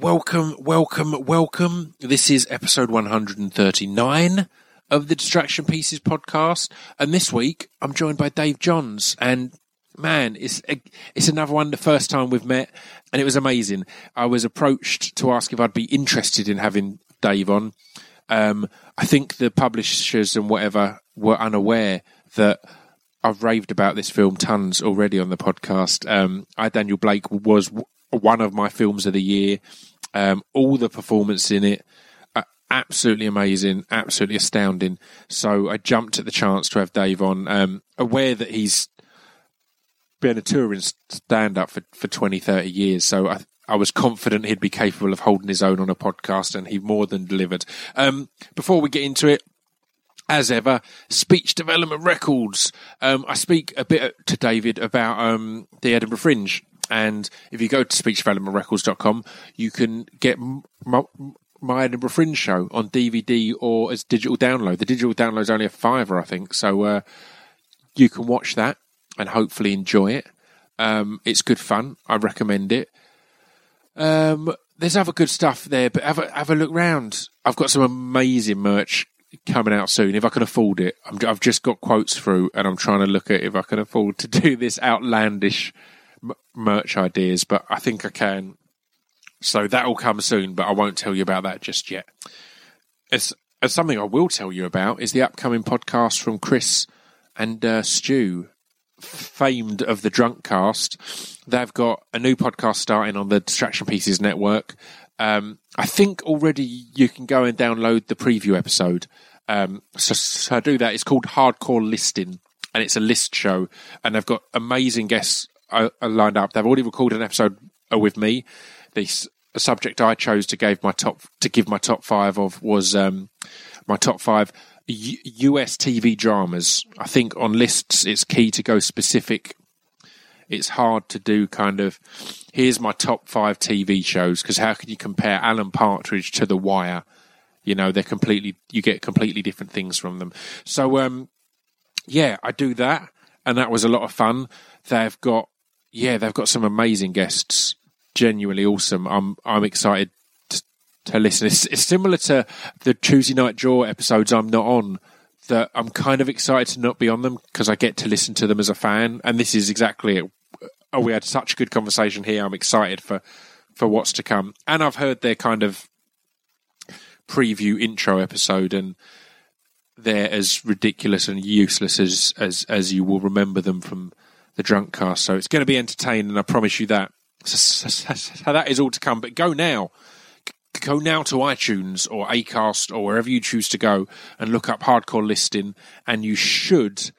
Welcome, welcome, welcome. This is episode 139 of the Distraction Pieces podcast. And this week I'm joined by Dave Johns. And man, it's, it's another one, the first time we've met. And it was amazing. I was approached to ask if I'd be interested in having Dave on. Um, I think the publishers and whatever were unaware that I've raved about this film tons already on the podcast. Um, I, Daniel Blake, was one of my films of the year. Um, all the performance in it are absolutely amazing, absolutely astounding. So I jumped at the chance to have Dave on, um, aware that he's been a touring stand up for, for 20, 30 years. So I, I was confident he'd be capable of holding his own on a podcast, and he more than delivered. Um, before we get into it, as ever, speech development records. Um, I speak a bit to David about um, the Edinburgh Fringe and if you go to speechdevelopmentrecords.com, you can get my, my Edinburgh Fringe show on DVD or as digital download. The digital download is only a fiver, I think. So uh, you can watch that and hopefully enjoy it. Um, it's good fun. I recommend it. Um, there's other good stuff there, but have a, have a look round. I've got some amazing merch coming out soon if I can afford it. i have just got quotes through, and I'm trying to look at if I can afford to do this outlandish merch ideas, but I think I can. So that will come soon, but I won't tell you about that just yet. As, as something I will tell you about is the upcoming podcast from Chris and uh, Stu, famed of the Drunk Cast. They've got a new podcast starting on the Distraction Pieces Network. Um, I think already you can go and download the preview episode. Um, so, so I do that. It's called Hardcore Listing, and it's a list show, and they've got amazing guests are, lined up. They've already recorded an episode uh, with me. The subject I chose to give my top to give my top five of was um, my top five U- US TV dramas. I think on lists it's key to go specific. It's hard to do kind of here's my top five TV shows because how can you compare Alan Partridge to The Wire? You know they're completely you get completely different things from them. So um, yeah, I do that, and that was a lot of fun. They've got yeah, they've got some amazing guests. Genuinely awesome. I'm I'm excited to, to listen. It's, it's, similar to the Tuesday Night Draw episodes I'm not on. That I'm kind of excited to not be on them because I get to listen to them as a fan, and this is exactly it. Oh, we had such a good conversation here. I'm excited for for what's to come, and I've heard their kind of preview intro episode, and they're as ridiculous and useless as as as you will remember them from the drunk cast. So it's going to be entertaining, and I promise you that. So, so, so that is all to come. But go now. Go now to iTunes or Acast or wherever you choose to go and look up Hardcore Listing. And you should.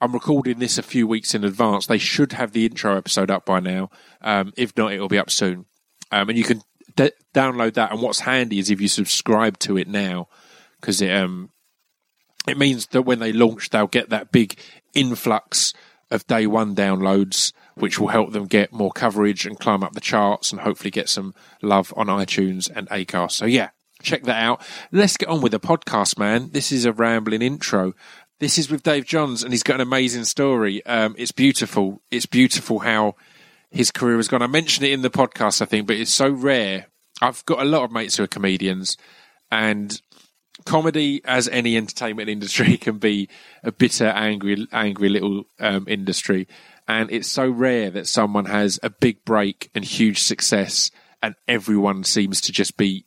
I'm recording this a few weeks in advance. They should have the intro episode up by now. Um, if not, it'll be up soon. Um, and you can d- download that. And what's handy is if you subscribe to it now, because it um, it means that when they launch, they'll get that big influx of day one downloads, which will help them get more coverage and climb up the charts and hopefully get some love on iTunes and Acast. So yeah, check that out. Let's get on with the podcast, man. This is a rambling intro. This is with Dave Johns, and he's got an amazing story. Um, it's beautiful. It's beautiful how his career has gone. I mentioned it in the podcast, I think, but it's so rare. I've got a lot of mates who are comedians, and comedy, as any entertainment industry, can be a bitter, angry, angry little um, industry. And it's so rare that someone has a big break and huge success, and everyone seems to just be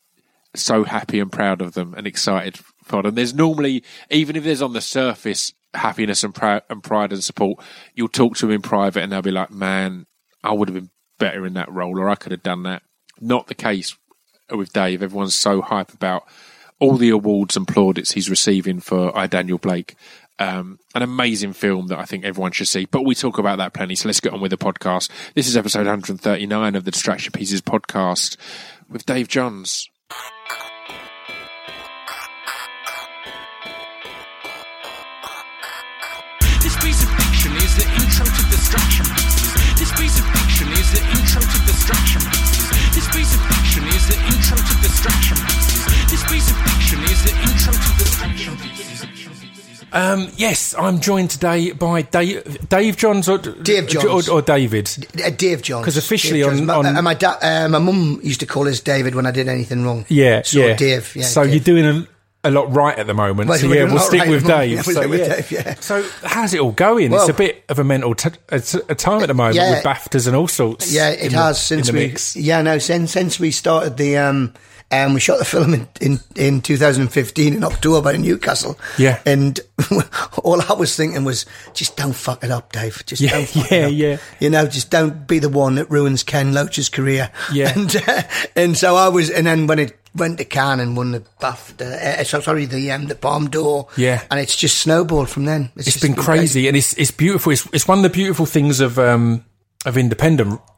so happy and proud of them and excited for them. There's normally, even if there's on the surface happiness and, and pride and support, you'll talk to them in private, and they'll be like, "Man, I would have been better in that role, or I could have done that." Not the case with Dave. Everyone's so hype about all the awards and plaudits he's receiving for I Daniel Blake. Um, an amazing film that I think everyone should see. But we talk about that plenty, so let's get on with the podcast. This is episode 139 of the Distraction Pieces podcast with Dave Johns. This piece of fiction is the intro to Distraction Pieces. This piece of fiction is the intro to Distraction Pieces. This piece of fiction is the intro to Distraction Pieces. This piece of fiction is the intro to the Um, yes, I'm joined today by Dave, Dave Johns or Dave Johns. or, or David. Uh, Dave Johns. 'Cause officially Dave on- Johns. My, on- uh, my, da- uh, my mum used to call us David when I did anything wrong. Yeah, So yeah. Dave. Yeah, so Dave. you're doing a, a lot right at the moment. Well, so yeah, we'll stick right with at the moment. Dave. Yeah, we'll so, stick with yeah. Dave, yeah. So how's it all going? it's a bit of a mental t- a, t- a time at the moment Yeah. with Baftas and all sorts. Yeah, it in the- has since we. mix. Yeah, no, since since we started the. Um, um, we shot the film in, in, in 2015 in October in Newcastle. Yeah. And all I was thinking was, just don't fuck it up, Dave. Just Yeah, don't fuck yeah, it up. yeah. You know, just don't be the one that ruins Ken Loach's career. Yeah. And, uh, and so I was, and then when it went to Cannes and won the BAFTA, uh, so- sorry, the, um, the Palme d'Or. Yeah. And it's just snowballed from then. It's just been crazy, and it's it's beautiful. It's, it's one of the beautiful things of um, of independent uh,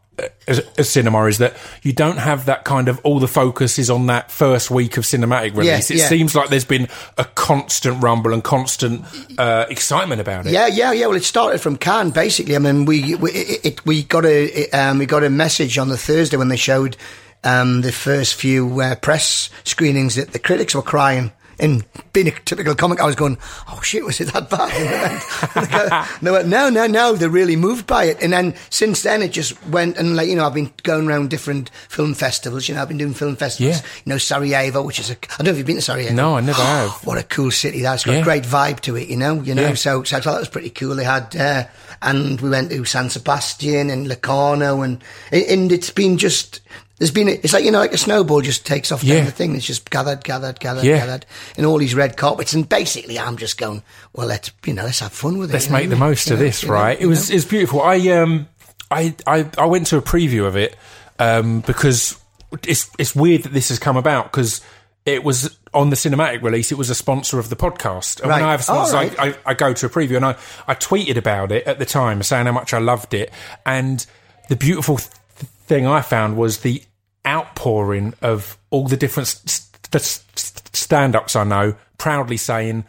as, as cinema is that you don't have that kind of all the focus is on that first week of cinematic release. it yeah. seems like there's been a constant rumble and constant uh, excitement about it. Yeah, yeah, yeah. Well, it started from Cannes, basically. I mean, we we it, it, we got a um, we got a message on the Thursday when they showed um, the first few uh, press screenings that the critics were crying. And being a typical comic, I was going, "Oh shit, was it that bad?" And they went- and they went, "No, no, no." They're really moved by it. And then since then, it just went and like you know, I've been going around different film festivals. You know, I've been doing film festivals. Yeah. You know, Sarajevo, which is a I don't know if you've been to Sarajevo. No, I never have. What a cool city that's got Yeah. a great vibe to it, you know. You know, Yeah. so so I thought that was pretty cool. They had, uh, and we went to San Sebastian and Locarno, and and it's been just. There's been, a, it's like you know, like a snowball just takes off Yeah. down the thing. It's just gathered, gathered, gathered, Yeah. gathered, and all these red carpets. And basically, I'm just going, well, let's you know, let's have fun with it. Let's you know make the most You of know, this, you know, right? It was it's beautiful. I um I, I I went to a preview of it um because it's it's weird that this has come about because it was on the cinematic release. It was a sponsor of the podcast. And when I have sponsors, Oh, right. I, I, I go to a preview and I I tweeted about it at the time, saying how much I loved it. And the beautiful th- thing I found was the outpouring of all the different st- st- stand-ups I know proudly saying.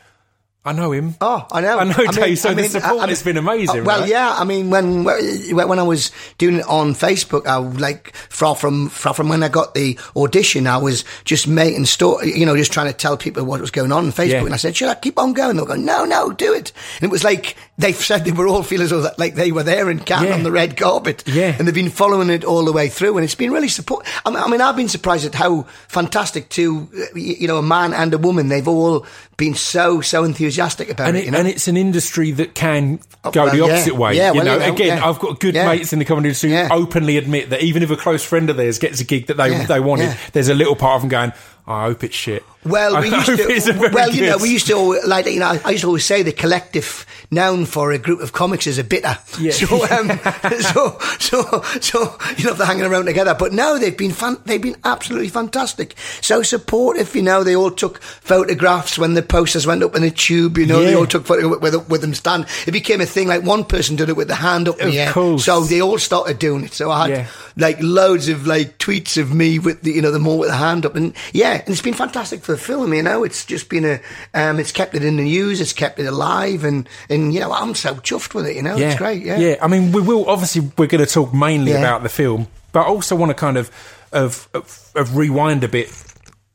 I know him. Oh, I know. I know, Dave. So the I- support I has been amazing, uh, well, right? yeah. I mean, when when I was doing it on Facebook, I like from from from when I got the audition, I was just making story, you know, just trying to tell people what was going on on Facebook. Yeah. And I said, "Should I keep on going?" They were going, "No, no, do it." And it was like they said they were all feeling as though that, like they were there in Cannes Yeah. on the red carpet, Yeah. and they've been following it all the way through, and it's been really support. I mean, I mean, I've been surprised at how fantastic two, uh, you know, a man and a woman. They've all been so so enthusiastic about and, it. it, you know? and it's an industry that can go well, the yeah. opposite way. Yeah, you well, know, you know, again, yeah. I've got good Yeah. mates in the comedy industry who openly admit that even if a close friend of theirs gets a gig that they Yeah, they wanted, yeah. there's a little part of them going, "I hope it's shit." Well, I we used to. Well, you know, we used to always, like you know. I used to always say the collective noun for a group of comics is a bitter. Yeah. So, um, so, so, so you know, they're hanging around together. But no, they've been fun. They've been absolutely fantastic. So supportive. You know, they all took photographs when the posters went up in the tube. You know, they all took photographs with, with them stand. It became a thing. Like one person did it with the hand up in the air. So they all started doing it. So I had Yeah. like loads of like tweets of me with the you know the more with the hand up and yeah and it's been fantastic for the film you know it's just been a um it's kept it in the news it's kept it alive and and you know I'm so chuffed with it you know it's great yeah yeah. I mean, we will obviously we're going to talk mainly Yeah. about the film, but I also want to kind of of of, of rewind a bit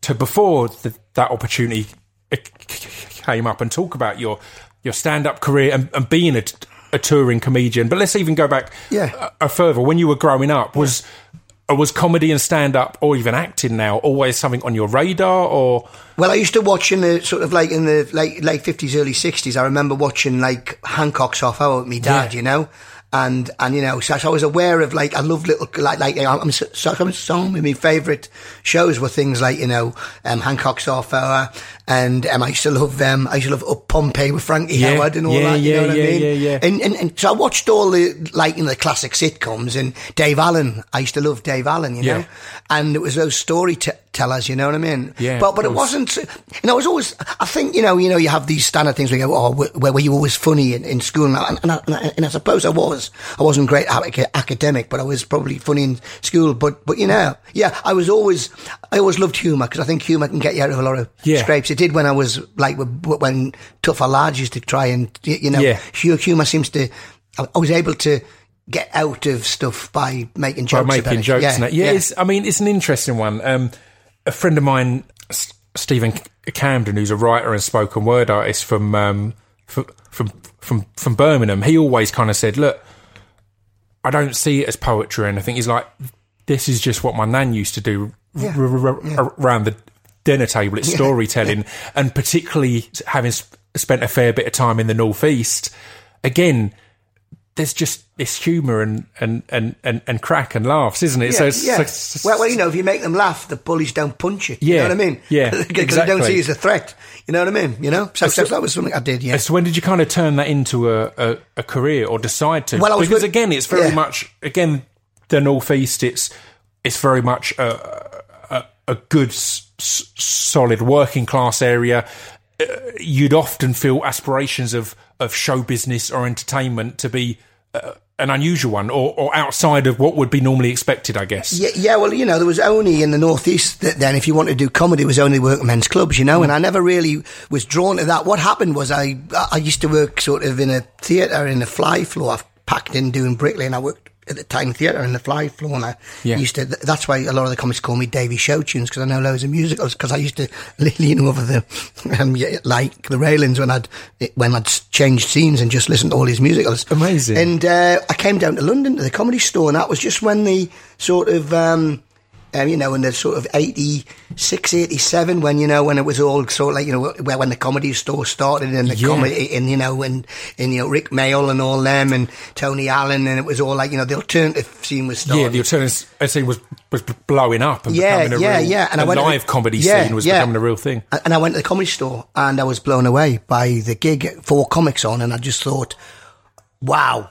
to before the, that opportunity came up and talk about your your stand up career and, and being a, a touring comedian. But let's even go back Yeah. a, a further. When you were growing up, was uh, was comedy and stand up or even acting now always something on your radar or Well, I used to watch in the sort of like in the late late fifties, early sixties. I remember watching like Hancock's Half Hour with me dad, Yeah. you know, and and you know, so, so I was aware of like I love little like like you know, I'm so, so some of my favourite shows were things like you know um, Hancock's Half Hour, and um, I used to love um, I used to love Up Pompeii with Frankie Yeah. Howerd and all Yeah, that. You yeah, know what I mean? yeah, yeah. And, and and so I watched all the like you know the classic sitcoms and Dave Allen. I used to love Dave Allen, you know, and it was those storytellers. You know what I mean? Yeah, But but it wasn't you know, it was always. I think you know, you know, you have these standard things where you go, "Oh, where were you always funny in, in school?" And I, and, I, and, I, and I suppose I was. I wasn't great academic, but I was probably funny in school. But but you know, yeah, I was always. I always loved humour because I think humour can get you out of a lot of Yeah. scrapes. It did when I was like when tougher lads used to try and you know, Yeah. humour seems to. I was able to get out of stuff by making by jokes. about making it. jokes Yeah. Yeah, It's, I mean, it's an interesting one. Um, a friend of mine, S- Steven Camden, who's a writer and spoken word artist from um, f- from from from Birmingham, he always kind of said, "Look, I don't see it as poetry or anything." He's like, "This is just what my nan used to do Yeah. r- r- r- around the dinner table. It's storytelling, and particularly having sp- spent a fair bit of time in the northeast. Again, there's just this humour and, and, and, and, and crack and laughs, isn't it? so, it's, yeah. so it's- well, well, you know, if you make them laugh, the bullies don't punch you. You Yeah, know what I mean? yeah, Because they don't see you as a threat. You know what I mean? You know? So, so that was something I did, yeah. So when did you kind of turn that into a, a, a career or decide to? Well, I was because with- again, it's very yeah. much again the northeast. It's it's very much a a, a good s- solid working class area. You'd often feel aspirations of of show business or entertainment to be uh, an unusual one or, or outside of what would be normally expected. I guess. Yeah, yeah, well, you know, there was only in the northeast that then, if you wanted to do comedy, it was only work men's clubs, you know, and I never really was drawn to that. What happened was I I used to work sort of in a theatre in a fly floor. I packed in doing bricklaying. I worked at the time theatre in the fly floor, I Yeah. used to. That's why a lot of the comics call me Davy Show Tunes because I know loads of musicals. Because I used to lean over the um, like the railings when I'd when I'd changed scenes and just listen to all these musicals. Amazing. And uh, I came down to London to the comedy store, and that was just when the sort of, um, um, you know, in the sort of 86, 87, when, you know, when it was all sort of like, you know, where, when the comedy store started and the Yeah. comedy, and, you know, and, and, you know, Rik Mayall and all them and Tony Allen, and it was all like, you know, the alternative scene was starting. Yeah, the alternative scene was was blowing up and Yeah, becoming a yeah, real, yeah. And I went to the- live comedy yeah, scene was yeah. becoming a real thing. And I went to the comedy store and I was blown away by the gig, four comics on, and I just thought, wow.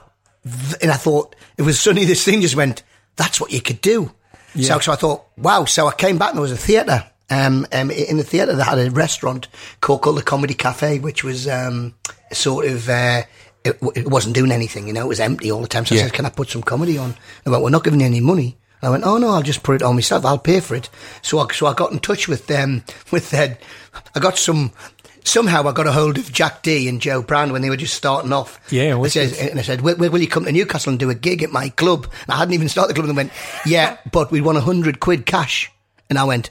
And I thought, it was suddenly this thing just went, that's what you could do. So, so I thought, wow. So I came back and there was a theatre. Um, um, in the theatre, they had a restaurant called, called the Comedy Cafe, which was um, sort of. Uh, it, it wasn't doing anything, you know. It was empty all the time. So Yeah. I said, "Can I put some comedy on?" They went, "We're not giving you any money." I went, "Oh no, I'll just put it on myself. I'll pay for it." So I, so I got in touch with them. With their, I got some. Somehow I got a hold of Jack Dee and Jo Brand when they were just starting off. Yeah, I says, and I said, will, will you come to Newcastle and do a gig at my club? And I hadn't even started the club, and they went, "Yeah, but we want a hundred quid cash." And I went,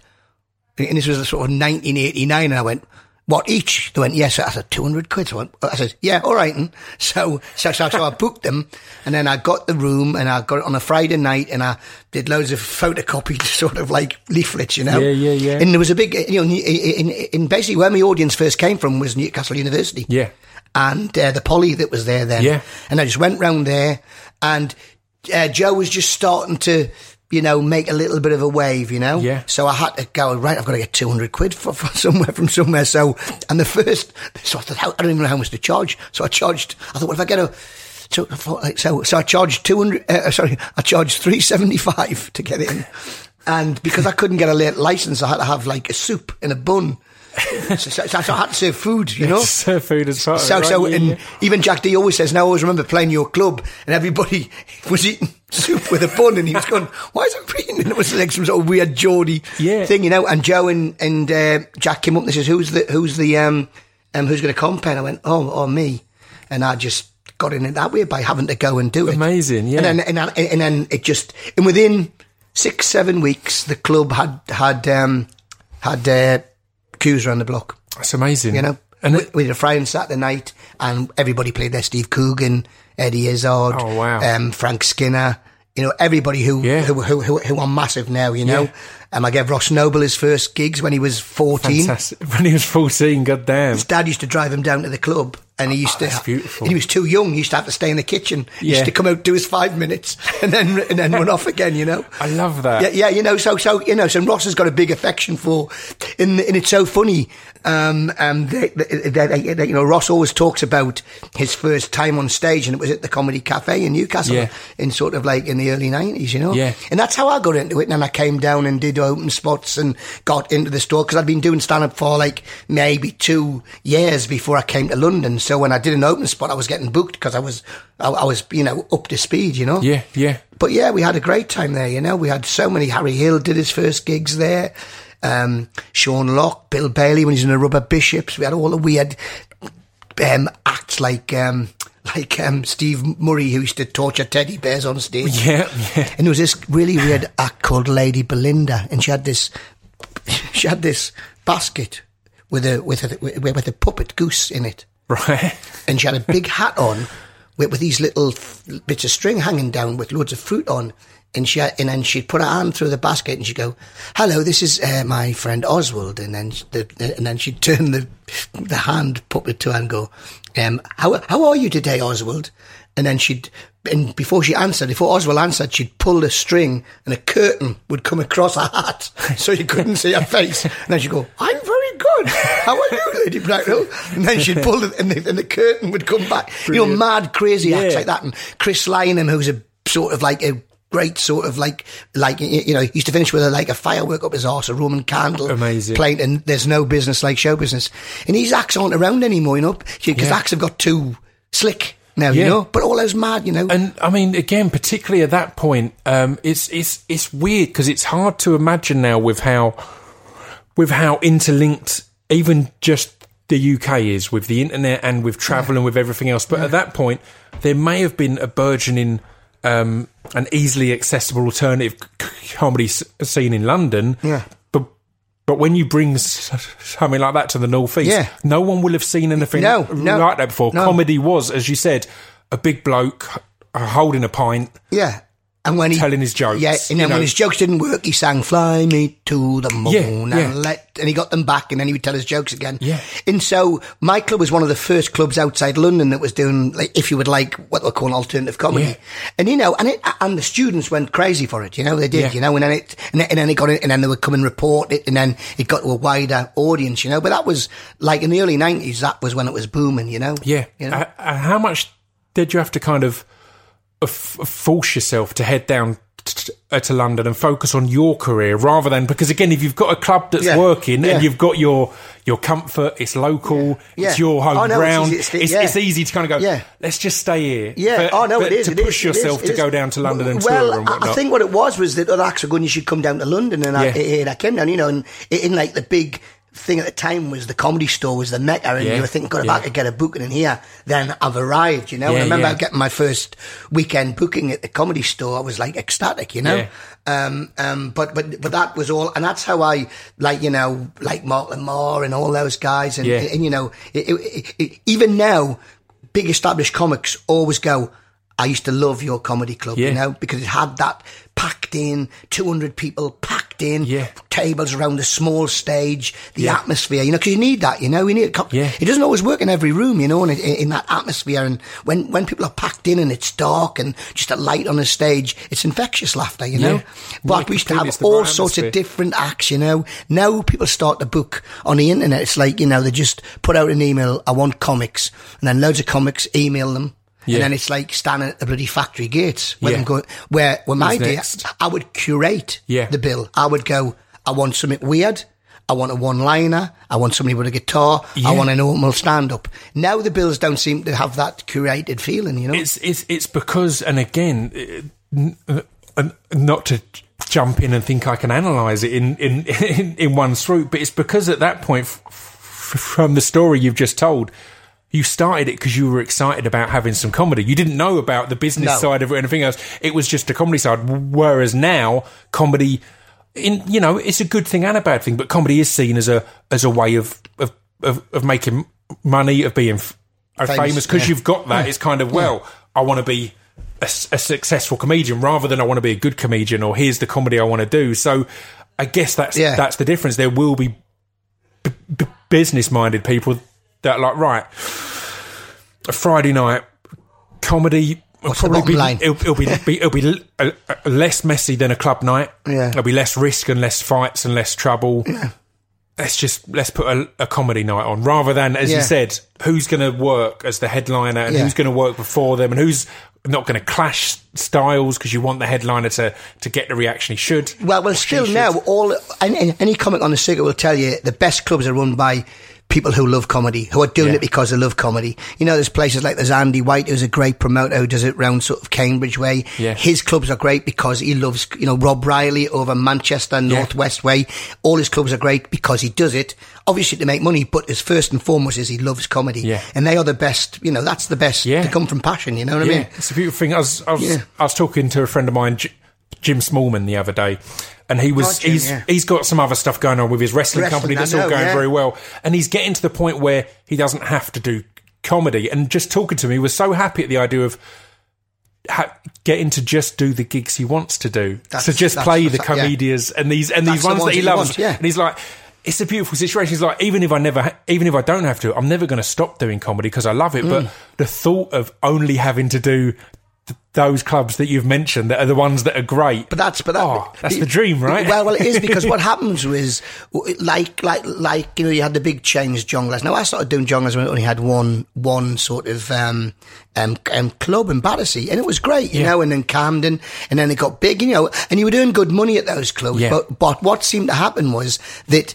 and this was sort of 1989, and I went, what each? They went, yes. I said, 200 quid. So I, went, I said, yeah, all right. And so, so, so, so I booked them, and then I got the room, and I got it on a Friday night, and I did loads of photocopied sort of like leaflets, you know? Yeah, yeah, yeah. And there was a big, you know, in, in, in basically where my audience first came from was Newcastle University Yeah. and uh, the poly that was there then. Yeah. And I just went round there, and uh, Jo was just starting to, you know, make a little bit of a wave, you know. Yeah. So I had to go right. I've got to get two hundred quid for, for somewhere from somewhere. So and the first, so I thought how- I don't even know how much to charge. So I charged. I thought, what if I get a so, so, so I charged two hundred. Uh, sorry, I charged three seventy five to get in, and because I couldn't get a late license, I had to have like a soup in a bun. so, I had to serve food, you know. Serve food as part of So, it, right? so, Yeah, and yeah. even Jack Dee always says, now I always remember playing your club and everybody was eating soup with a bun and he was going, why is it eating? And it was like some sort of weird Geordie Yeah. thing, you know, and Jo and, and, uh, Jack came up and says, who's the, who's the, um, um, who's going to compare? And I went, oh, oh, me. And I just got in it that way by having to go and do it. Amazing, yeah. And then, and, then- and then it just, and within six, seven weeks, the club had, had, um, had, uh, queues around the block That's amazing. you know. and we, it, we did a Friday and Saturday night, and everybody played there. Steve Coogan, Eddie Izzard, Oh, wow. um, Frank Skinner. You know, everybody who Yeah. who, who who who are massive now. You know, Yeah. Um, I gave Ross Noble his first gigs when he was fourteen. fantastic. When he was fourteen, goddamn. His dad used to drive him down to the club, and he used to. Oh, that's beautiful. And he was too young. He used to have to stay in the kitchen. He Yeah. used to come out, do his five minutes, and then and then run off again. You know. I love that. Yeah, yeah, you know, so so you know, so Ross has got a big affection for, and, and it's so funny. Um, um, that, that, that, that, you know, Ross always talks about his first time on stage, and it was at the Comedy Cafe in Newcastle, Yeah. in sort of like in the early nineties, you know. Yeah. and that's how I got into it. And then I came down and did open spots and got into the store because I'd been doing stand up for like maybe two years before I came to London. So when I did an open spot, I was getting booked because I was, I, I was, you know, up to speed, you know. Yeah, yeah. But yeah, we had a great time there. You know, we had so many. Harry Hill did his first gigs there. Um, Sean Lock, Bill Bailey when he's in the Rubber Bishops. We had all the weird um, acts like um, like um, Steve Murray who used to torture teddy bears on stage. Yeah, yeah. And there was this really weird act called Lady Belinda, and she had this she had this basket with a with a with, with a puppet goose in it. Right. and she had a big hat on with, with these little bits of string hanging down with loads of fruit on. And she and then she'd put her hand through the basket and she'd go, "Hello, this is uh, my friend Oswald." And then the, and then she'd turn the the hand puppet to her and go, um, "How how are you today, Oswald?" And then she'd and before she answered, before Oswald answered, she'd pull the string and a curtain would come across her hat so you couldn't see her face. And then she'd go, "I'm very good. How are you, Lady Bracknell?" And then she'd pull it, and the, and the curtain would come back. You know, mad, crazy acts like that. And Chris Lynam, who's a sort of like a great sort of like like you know he used to finish with a, like a firework up his arse, a Roman candle, Amazing. playing. And there's no business like show business. And these acts aren't around anymore, you know, because Yeah. acts have got too slick now, Yeah. you know. But all those mad, you know. And I mean, again, particularly at that point, um, it's it's it's weird because it's hard to imagine now with how with how interlinked even just the UK is with the internet and with travel and with everything else. But at that point, there may have been a burgeoning, um, an easily accessible alternative comedy s- scene in London. Yeah. But but when you bring s- something like that to the northeast, Yeah. no one will have seen anything No, no, like that before. no. Comedy was, as you said, a big bloke holding a pint. yeah. And when he Telling his jokes, yeah, and then know. when his jokes didn't work, he sang "Fly Me to the Moon" Yeah, and yeah. let, and he got them back, and then he would tell his jokes again. Yeah. And so my club was one of the first clubs outside London that was doing, like, if you would like, what they call alternative comedy. Yeah. And you know, and it, and the students went crazy for it. You know, they did. You know, and then it, and then, it got it, and then they would come and report it, and then it got to a wider audience. You know, but that was like in the early nineties. That was when it was booming. You know. Yeah. You know. Uh, uh, how much did you have to kind of force yourself to head down t- t- uh, to London and focus on your career rather than because again, if you've got a club that's Yeah. working Yeah. and you've got your your comfort, it's local, Yeah. it's your home Oh, no, it's ground. easy It's, it's, easy to kind of go. Yeah. Let's just stay here. Yeah. But- oh no, but it is. to it push is, yourself to go down to London and well, tour and I- whatnot. I think what it was was that other acts were going. You should come down to London, and I, I came down. You know, and in like the big thing at the time was the comedy store was the mecca, and Yeah. you were thinking, God, if. I could get a booking in here, then I've arrived. You know, and Yeah, I remember yeah. getting my first weekend booking at the comedy store. I was like ecstatic. You know. Um, um, but, but, but that was all, and that's how I, like, you know, like Mark Lamarr and all those guys. And, Yeah. and you know, it, it, it, even now, big established comics always go, I used to love your comedy club, you know, because it had that packed in, 200 people packed in, Yeah. tables around a small stage, the Yeah. atmosphere, you know, because you need that, you know, you need a Yeah. It doesn't always work in every room, you know, and in, in that atmosphere. And when, when people are packed in and it's dark and just a light on the stage, it's infectious laughter, you know. But we used to have the all right sorts of different acts, you know. Now people start to book on the internet. It's like, you know, they just put out an email, I want comics, and then loads of comics email them. Yeah. And then it's like standing at the bloody factory gates where Yeah. I'm going, where, where my day. I would curate Yeah. the bill. I would go, I want something weird. I want a one-liner. I want somebody with a guitar. Yeah. I want a normal stand-up. Now the bills don't seem to have that curated feeling, you know? It's it's it's because, and again, n- n- not to jump in and think I can analyze it in in in, in one swoop, but it's because at that point, f- f- from the story you've just told. You started it because you were excited about having some comedy. You didn't know about the business No. side of it or anything else. It was just a comedy side. Whereas now, comedy, in you know, it's a good thing and a bad thing. But comedy is seen as a as a way of of of, of making money, of being f- Famous, famous because yeah. you've got that. It's kind of well, I want to be a successful comedian rather than I want to be a good comedian or here's the comedy I want to do. So I guess that's Yeah. that's the difference. There will be b- b- business minded people that like right. A Friday night comedy. will What's probably be? It'll, it'll be, be it'll be less messy than a club night. Yeah. there'll be less risk and less fights and less trouble. Yeah. Let's just let's put a, a comedy night on rather than, as you said, who's going to work as the headliner and Yeah. who's going to work before them and who's not going to clash styles because you want the headliner to to get the reaction he should. Well, well, still now, all any, any comic on the circuit will tell you the best clubs are run by people who love comedy, who are doing Yeah. it because they love comedy. You know, there's places like there's Andy White, who's a great promoter who does it round sort of Cambridge way. Yeah. His clubs are great because he loves, you know, Rob Riley over Manchester, Northwest way. All his clubs are great because he does it, obviously to make money, but his first and foremost is he loves comedy. Yeah. And they are the best, you know, that's the best Yeah. to come from passion, you know what I mean? it's a beautiful thing. I was I was, Yeah. I was talking to a friend of mine, Jim Smallman, the other day, and he was Jim, he's yeah. he's got some other stuff going on with his wrestling, Wrestling, company that's know, all going yeah. very well, and he's getting to the point where he doesn't have to do comedy and just talking to me was so happy at the idea of ha- getting to just do the gigs he wants to do. That's- to just play the up, yeah. and these and That's these the ones ones that he that loves. yeah. And he's like, it's a beautiful situation. He's like, even if I never, ha- even if I don't have to, I'm never going to stop doing comedy because I love it. Mm. But the thought of only having to do those clubs that you've mentioned that are the ones that are great. But that's but that, Oh, that's the dream, right? Well, well, it is because what happens was like like like you know you had the big change Jongleurs. Now I started doing Jongleurs when I only had one one sort of um, um, um club in Battersea, and it was great, you Yeah. know. And then Camden, and then it got big, you know, and you were doing good money at those clubs. Yeah. But but what seemed to happen was that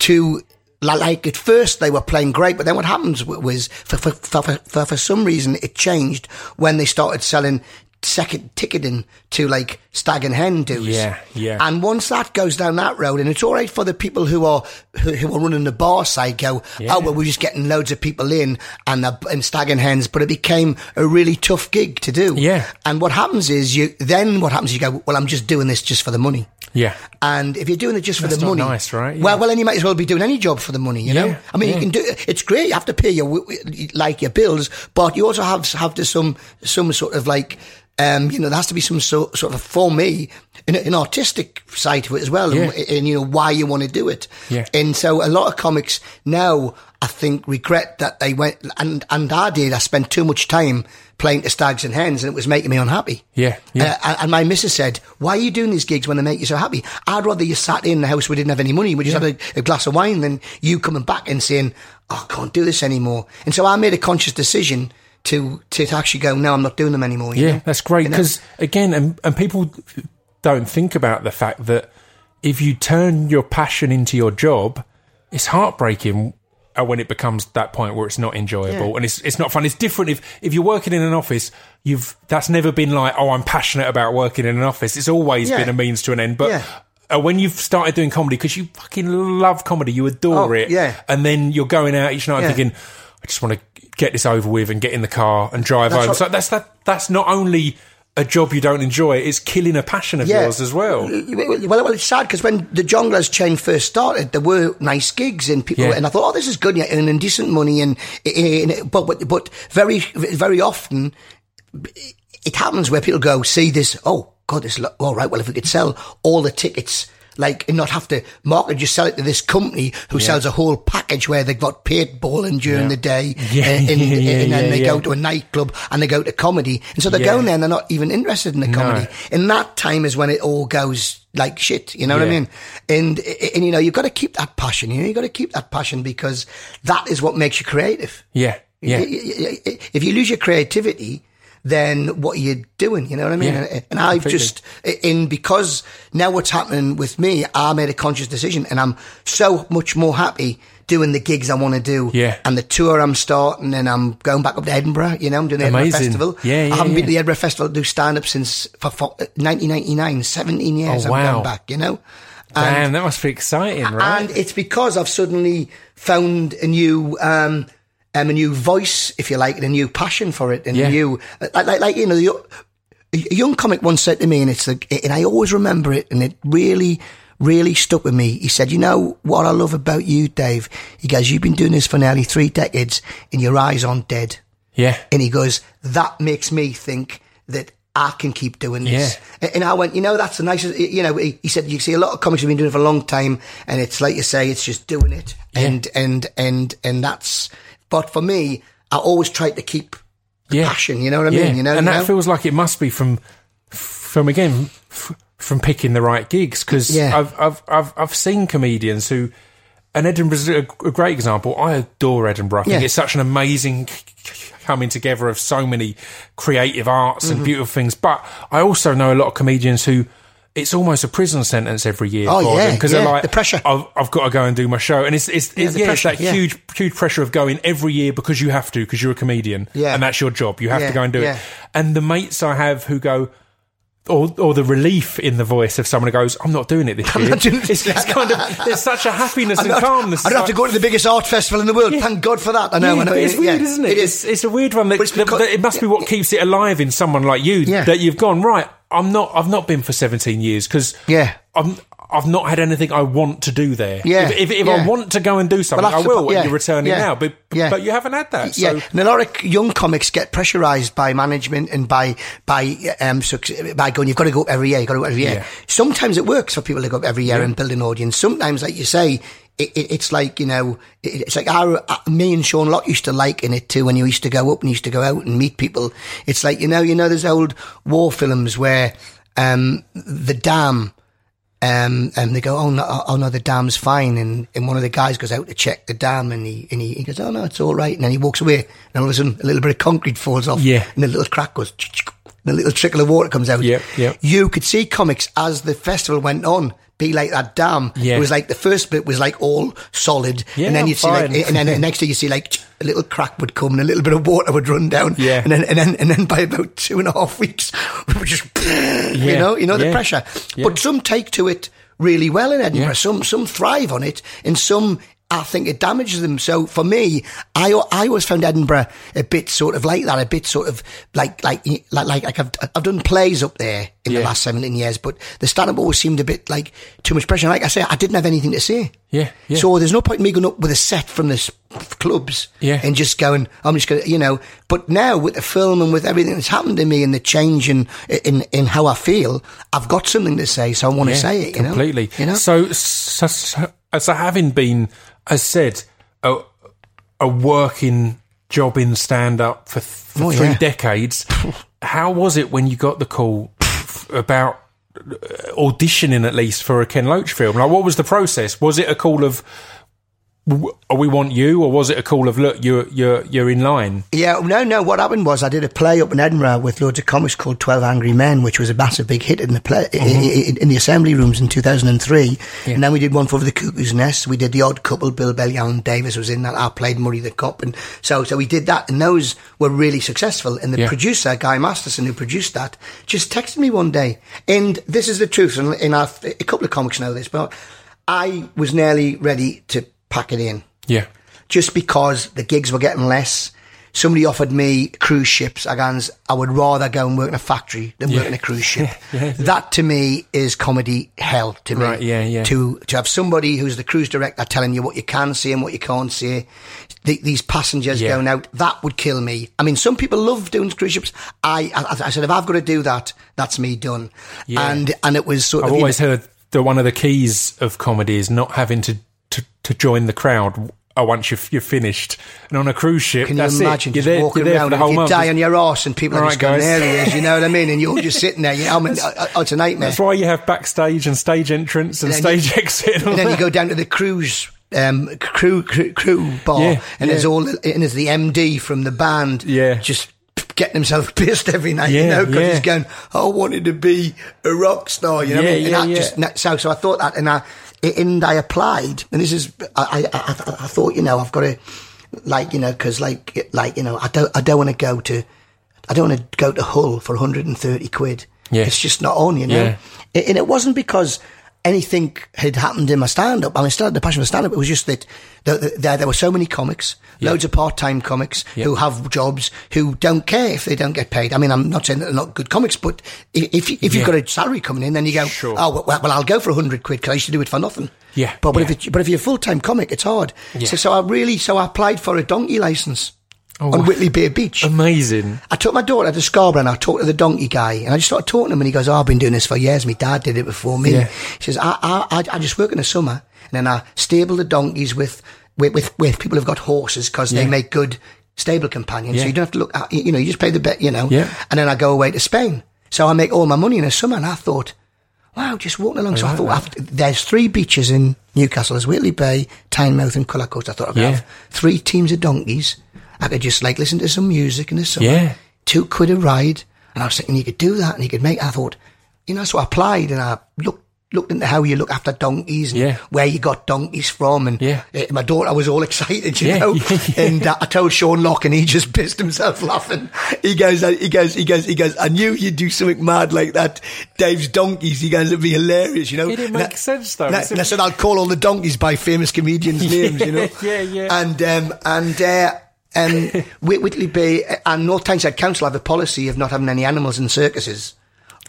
to like at first they were playing great, but then what happens was for for, for, for, for some reason it changed when they started selling second ticketing to like stag and hen dues. Yeah, yeah. And once that goes down that road, and it's all right for the people who are who, who are running the bar side, go, Yeah. oh well, we're just getting loads of people in and the, and stag and hens, but it became a really tough gig to do. Yeah. And what happens is you then what happens? is You go, well, I'm just doing this just for the money. yeah. And if you're doing it just for the money, nice, right? Well, Yeah. well, then you might as well be doing any job for the money. You know, I mean, yeah. you can do. It's great. You have to pay your like your bills, but you also have have to some some sort of like. Um, you know, there has to be some sort, sort of for me an, an artistic side to it as well, and, Yeah. and you know why you want to do it. Yeah. And so a lot of comics now, I think, regret that they went and and I did. I spent too much time playing to stags and hens, and it was making me unhappy. Yeah, yeah. Uh, and my missus said, "Why are you doing these gigs when they make you so happy? I'd rather you sat in the house we didn't have any money, we just had a, a glass of wine, than you coming back and saying, oh, I can't do this anymore." And so I made a conscious decision to to actually go, "No, I'm not doing them anymore." Yeah, know? that's great because again, and, and people don't think about the fact that if you turn your passion into your job, it's heartbreaking uh, when it becomes that point where it's not enjoyable Yeah. and it's it's not fun. It's different if if you're working in an office. You've that's never been like, oh, I'm passionate about working in an office. It's always Yeah. been a means to an end, but. Yeah. Uh, when you've started doing comedy, because you fucking love comedy, you adore Oh, it, yeah. and then you're going out each night thinking, I just want to get this over with and get in the car and drive That's home. So that's that. That's not only a job you don't enjoy; it's killing a passion of yours as well. Well, well, it's sad because when the Jongleurs chain first started, there were nice gigs and people, Yeah. and I thought, oh, this is good, yeah, and, and decent money, and, eh, eh, and eh, but, but but very very often it happens where people go see this. Oh God, this all right. Well, if we could sell all the tickets. Like and not have to market, just sell it to this company who sells a whole package where they've got paintballing during Yeah. the day, Yeah, and, and, yeah, yeah, and then yeah, they yeah. go to a nightclub and they go to comedy, and so they're Yeah. going there and they're not even interested in the comedy. And that time is when it all goes like shit. You know what I mean? And and you know you've got to keep that passion. You know, you got to keep that passion because that is what makes you creative. Yeah, yeah, If you lose your creativity, then what are you doing? You know what I mean? Yeah, And- and I've completely. just, in because now what's happening with me, I made a conscious decision and I'm so much more happy doing the gigs I want to do. Yeah. And the tour I'm starting and I'm going back up to Edinburgh, you know, I'm doing the Edinburgh Festival. Yeah, yeah, I haven't been to the Edinburgh Festival to do stand up since for, for 1999, 17 years Oh, I'm wow. going back, you know? And- Damn, that must be exciting, right? and it's because I've suddenly found a new, um, um, a new voice, if you like, and a new passion for it, and Yeah. a new, like, like, like you know, the, a young comic once said to me, and it's like, and I always remember it, and it really, really stuck with me. He said, "You know what I love about you, Dave? He goes, you've been doing this for nearly three decades, and your eyes aren't dead." yeah, And he goes, that makes me think that I can keep doing this. And I went, you know, that's the nicest, you know, he he said, you see a lot of comics have been doing it for a long time and it's like you say, it's just doing it. And, and, and, and that's, but for me, I always try to keep the Yeah. passion, you know what I yeah. mean? You know, and you that know? feels like it must be from, from again, f- from picking the right gigs. Because Yeah. I've, I've, I've, I've seen comedians who, and Edinburgh's a, a great example. I adore Edinburgh. I think Yeah. it's such an amazing coming together of so many creative arts Mm-hmm. and beautiful things. But I also know a lot of comedians who. It's almost a prison sentence every year Oh, for yeah, them because yeah, they're like the pressure. I've, I've got to go and do my show, and it's it's it's, the yeah, it's that yeah. huge huge pressure of going every year because you have to because you're a comedian, Yeah. and that's your job. You have Yeah, to go and do yeah. it. And the mates I have who go, or or the relief in the voice of someone who goes, "I'm not doing it this year." it's, it's kind of there's such a happiness and not- calmness. I don't have to go to the biggest art festival in the world. Thank God for that. I know. Yeah, I know. it's Yeah, weird, isn't it? It it's, it's a weird one. That, it's that- that it must be what keeps it alive in someone like you. Yeah. That you've gone right. I'm not. I've not been for 17 years because Yeah. I'm. I've not had anything I want to do there. Yeah, If, if, if yeah. I want to go and do something, Well, I the will. po- yeah, and you're returning yeah, now, but yeah. but you haven't had that. So yeah, and a lot of young comics get pressurised by management and by by um by going. You've got to go every year. You've got to go every year. Yeah. Sometimes it works for people to go every year and build an audience. Sometimes, like you say. It, it, it's like you know, it, it's like our uh, me and Sean Lock used to liken it to when you used to go up and used to go out and meet people. It's like you know, you know, there's old war films where um, the dam um, and they go, oh no, oh no, the dam's fine. And, and one of the guys goes out to check the dam and he, and he, he goes, oh no, it's all right. And then he walks away and all of a sudden a little bit of concrete falls off. Yeah. And a little crack goes, a little trickle of water comes out. Yep, yep. You could see comics as the festival went on. Be like that dam. Yeah. It was like the first bit was like all solid, Yeah, and then you'd see like, and then the next day you see like a little crack would come and a little bit of water would run down. Yeah. and then and then and then by about two and a half weeks, we were just you know, you know the yeah. pressure. Yeah. But some take to it really well in Edinburgh. Yeah. Some some thrive on it, and some I think it damages them. So for me, I I always found Edinburgh a bit sort of like that, a bit sort of like like like like, I've I've done plays up there in the last seventeen years, but the stand up always seemed a bit like too much pressure. Like I say, I didn't have anything to say. Yeah, yeah. So there's no point in me going up with a set from the s- clubs Yeah. and just going, I'm just going to, you know. But now with the film and with everything that's happened to me and the change in, in, in how I feel, I've got something to say, so I want to Yeah, say it, you completely. know. You know? So, so, so, so having been, as said, a, a working job in stand up for, th- for Oh, three yeah. decades, how was it when you got the call about uh, auditioning at least for a Ken Loach film? Like, what was the process? Was it a call of we want you, or was it a call of look, you're you're you're in line? Yeah, no, no. What happened was I did a play up in Edinburgh with loads of comics called Twelve Angry Men, which was a massive big hit in the play i- i- mm-hmm. in, the assembly rooms in two thousand and three. And then we did one for the Cuckoo's Nest. We did the Odd Couple. Bill Bailey, Alan Davies was in that. I played Murray the Cop, and so so we did that, and those were really successful. And the Yeah. producer Guy Masterson, who produced that, just texted me one day, and this is the truth. And, I've, a couple of comics know this, but I was nearly ready to pack it in Yeah, just because the gigs were getting less. Somebody offered me cruise ships. I goes, I would rather go and work in a factory than work in a cruise ship. That to me is comedy hell to me. Right, yeah, yeah. To to have somebody who's the cruise director telling you what you can see and what you can't see. The, these passengers Yeah. going out, that would kill me. I mean, some people love doing cruise ships. I, I, I said, if I've got to do that, that's me done. Yeah. And and it was sort I've of you always know- heard that one of the keys of comedy is not having to to, to join the crowd. uh, Once you're, you're finished, and on a cruise ship, Can you imagine it. You're just there, walking around and you die on your arse and people are just going, guys. there he is, you know what I mean? And you're just sitting there, you know, I mean, oh, it's a nightmare. That's why you have backstage and stage entrance and, And stage exit. And, and then you go down to the cruise um, crew, crew crew bar, Yeah, and there's all and there's the MD from the band, Yeah. just getting himself pissed every night, you know, because yeah. he's going, I wanted to be a rock star, you know. what I Yeah, mean? and yeah, that yeah. just that- so so I thought that, and I and I applied, and this is I I, I, I thought you know I've got to like you know because like like you know I don't I don't want to go to I don't want to go to Hull for 130 quid. Yeah. It's just not on, you know. Yeah. And it wasn't because anything had happened in my stand up. I mean, still had the passion for stand up. It was just that the, the, there, there were so many comics, loads of part time comics who have jobs who don't care if they don't get paid. I mean, I'm not saying that they're not good comics, but if, if you've Yeah. got a salary coming in, then you go, Sure. oh, well, well, I'll go for 100 quid because I used to do it for nothing. Yeah, But, but, yeah. If, it, but if you're a full time comic, it's hard. Yeah. So, so I really, so I applied for a donkey license Oh, on. Whitley Bay Beach. Amazing. I took my daughter to Scarborough and I talked to the donkey guy and I just started talking to him and he goes, oh, I've been doing this for years. My dad did it before me. Yeah. He says, I, I, I, just work in the summer and then I stable the donkeys with, with, with, with people who've got horses because they make good stable companions. So you don't have to look at, you know, you just pay the bet, you know. Yeah. And then I go away to Spain. So I make all my money in the summer and I thought, wow, just walking along. so I thought, after, there's three beaches in Newcastle. There's Whitley Bay, Tynemouth and Cullercoats. I thought I could Yeah. have three teams of donkeys. I could just like listen to some music in the summer Yeah. two quid a ride. And I was thinking you could do that and you could make, I thought, you know, so I applied and I looked, looked into how you look after donkeys and Yeah. where you got donkeys from. And Yeah. eh, my daughter was all excited, you Yeah, know, yeah, yeah. and uh, I told Sean Lock and he just pissed himself laughing. He goes, uh, he goes, he goes, he goes, I knew you'd do something mad like that. Dave's donkeys. He goes, it'd be hilarious, you know. It didn't make I- sense, though. and I, and I said, I'll call all the donkeys by famous comedians' names, you know. yeah, yeah. And, um, and, uh, um, Whit- Whitley Bay and North Tyneside Council have a policy of not having any animals in circuses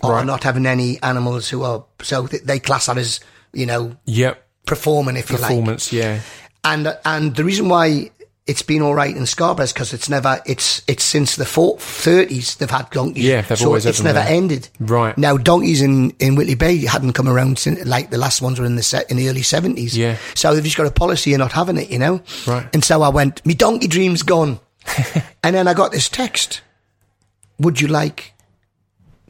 or Right. not having any animals who are, so th- they class that as you know, Yep. performing if you like. Performance. Yeah. And and the reason why it's been all right in Scarborough because it's never it's it's since the thirties they've had donkeys. Yeah, they've so always had it's never there. ended. Right. now, donkeys in in Whitley Bay hadn't come around since like the last ones were in the set in the early seventies. Yeah. so they've just got a policy of not having it, you know. Right. And so I went, me donkey dream's gone, and then I got this text. Would you like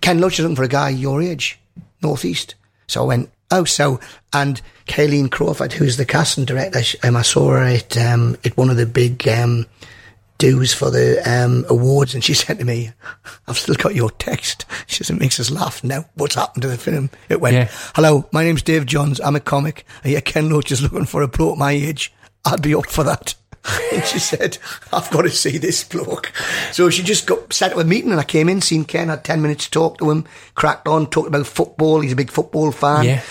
Ken Loach looking for a guy your age, northeast. So I went, oh, so and Kahleen Crawford, who's the casting director, um, I saw her at um, at one of the big um, dues for the um, awards, and she said to me, "I've still got your text." She says it makes us laugh. Now, what's happened to the film? It went, Yeah. "Hello, my name's Dave Johns. I'm a comic. Yeah, Ken Loach is looking for a bloke my age. I'd be up for that." and she said, I've got to see this bloke. So she just got set up a meeting and I came in, seen Ken, had 10 minutes to talk to him, cracked on, talked about football. He's a big football fan. Yeah.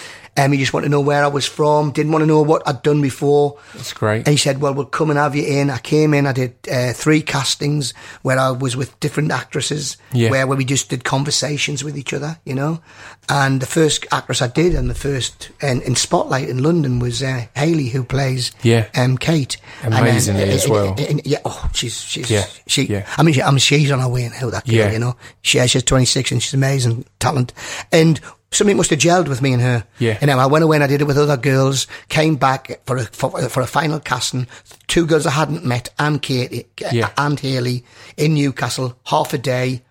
Um, he just wanted to know where I was from, didn't want to know what I'd done before. That's great. And he said, well, we'll come and have you in. I came in, I did uh, three castings where I was with different actresses, Yeah. where, where we just did conversations with each other, you know. And the first actress I did and the first in, in Spotlight in London was uh, Hayley, who plays Yeah. um, Kate. And Amazingly as uh, well. uh, uh, yeah, oh, she's, she's, Yeah, she, yeah. I mean, she, I mean, she's on her way now, that girl, Yeah. you know. She, she's 26 and she's amazing talent. And something must have gelled with me and her. Yeah. And then I went away and I did it with other girls, came back for a, for, for a final casting. Two girls I hadn't met, and Katie, Yeah. and Hayley in Newcastle, half a day.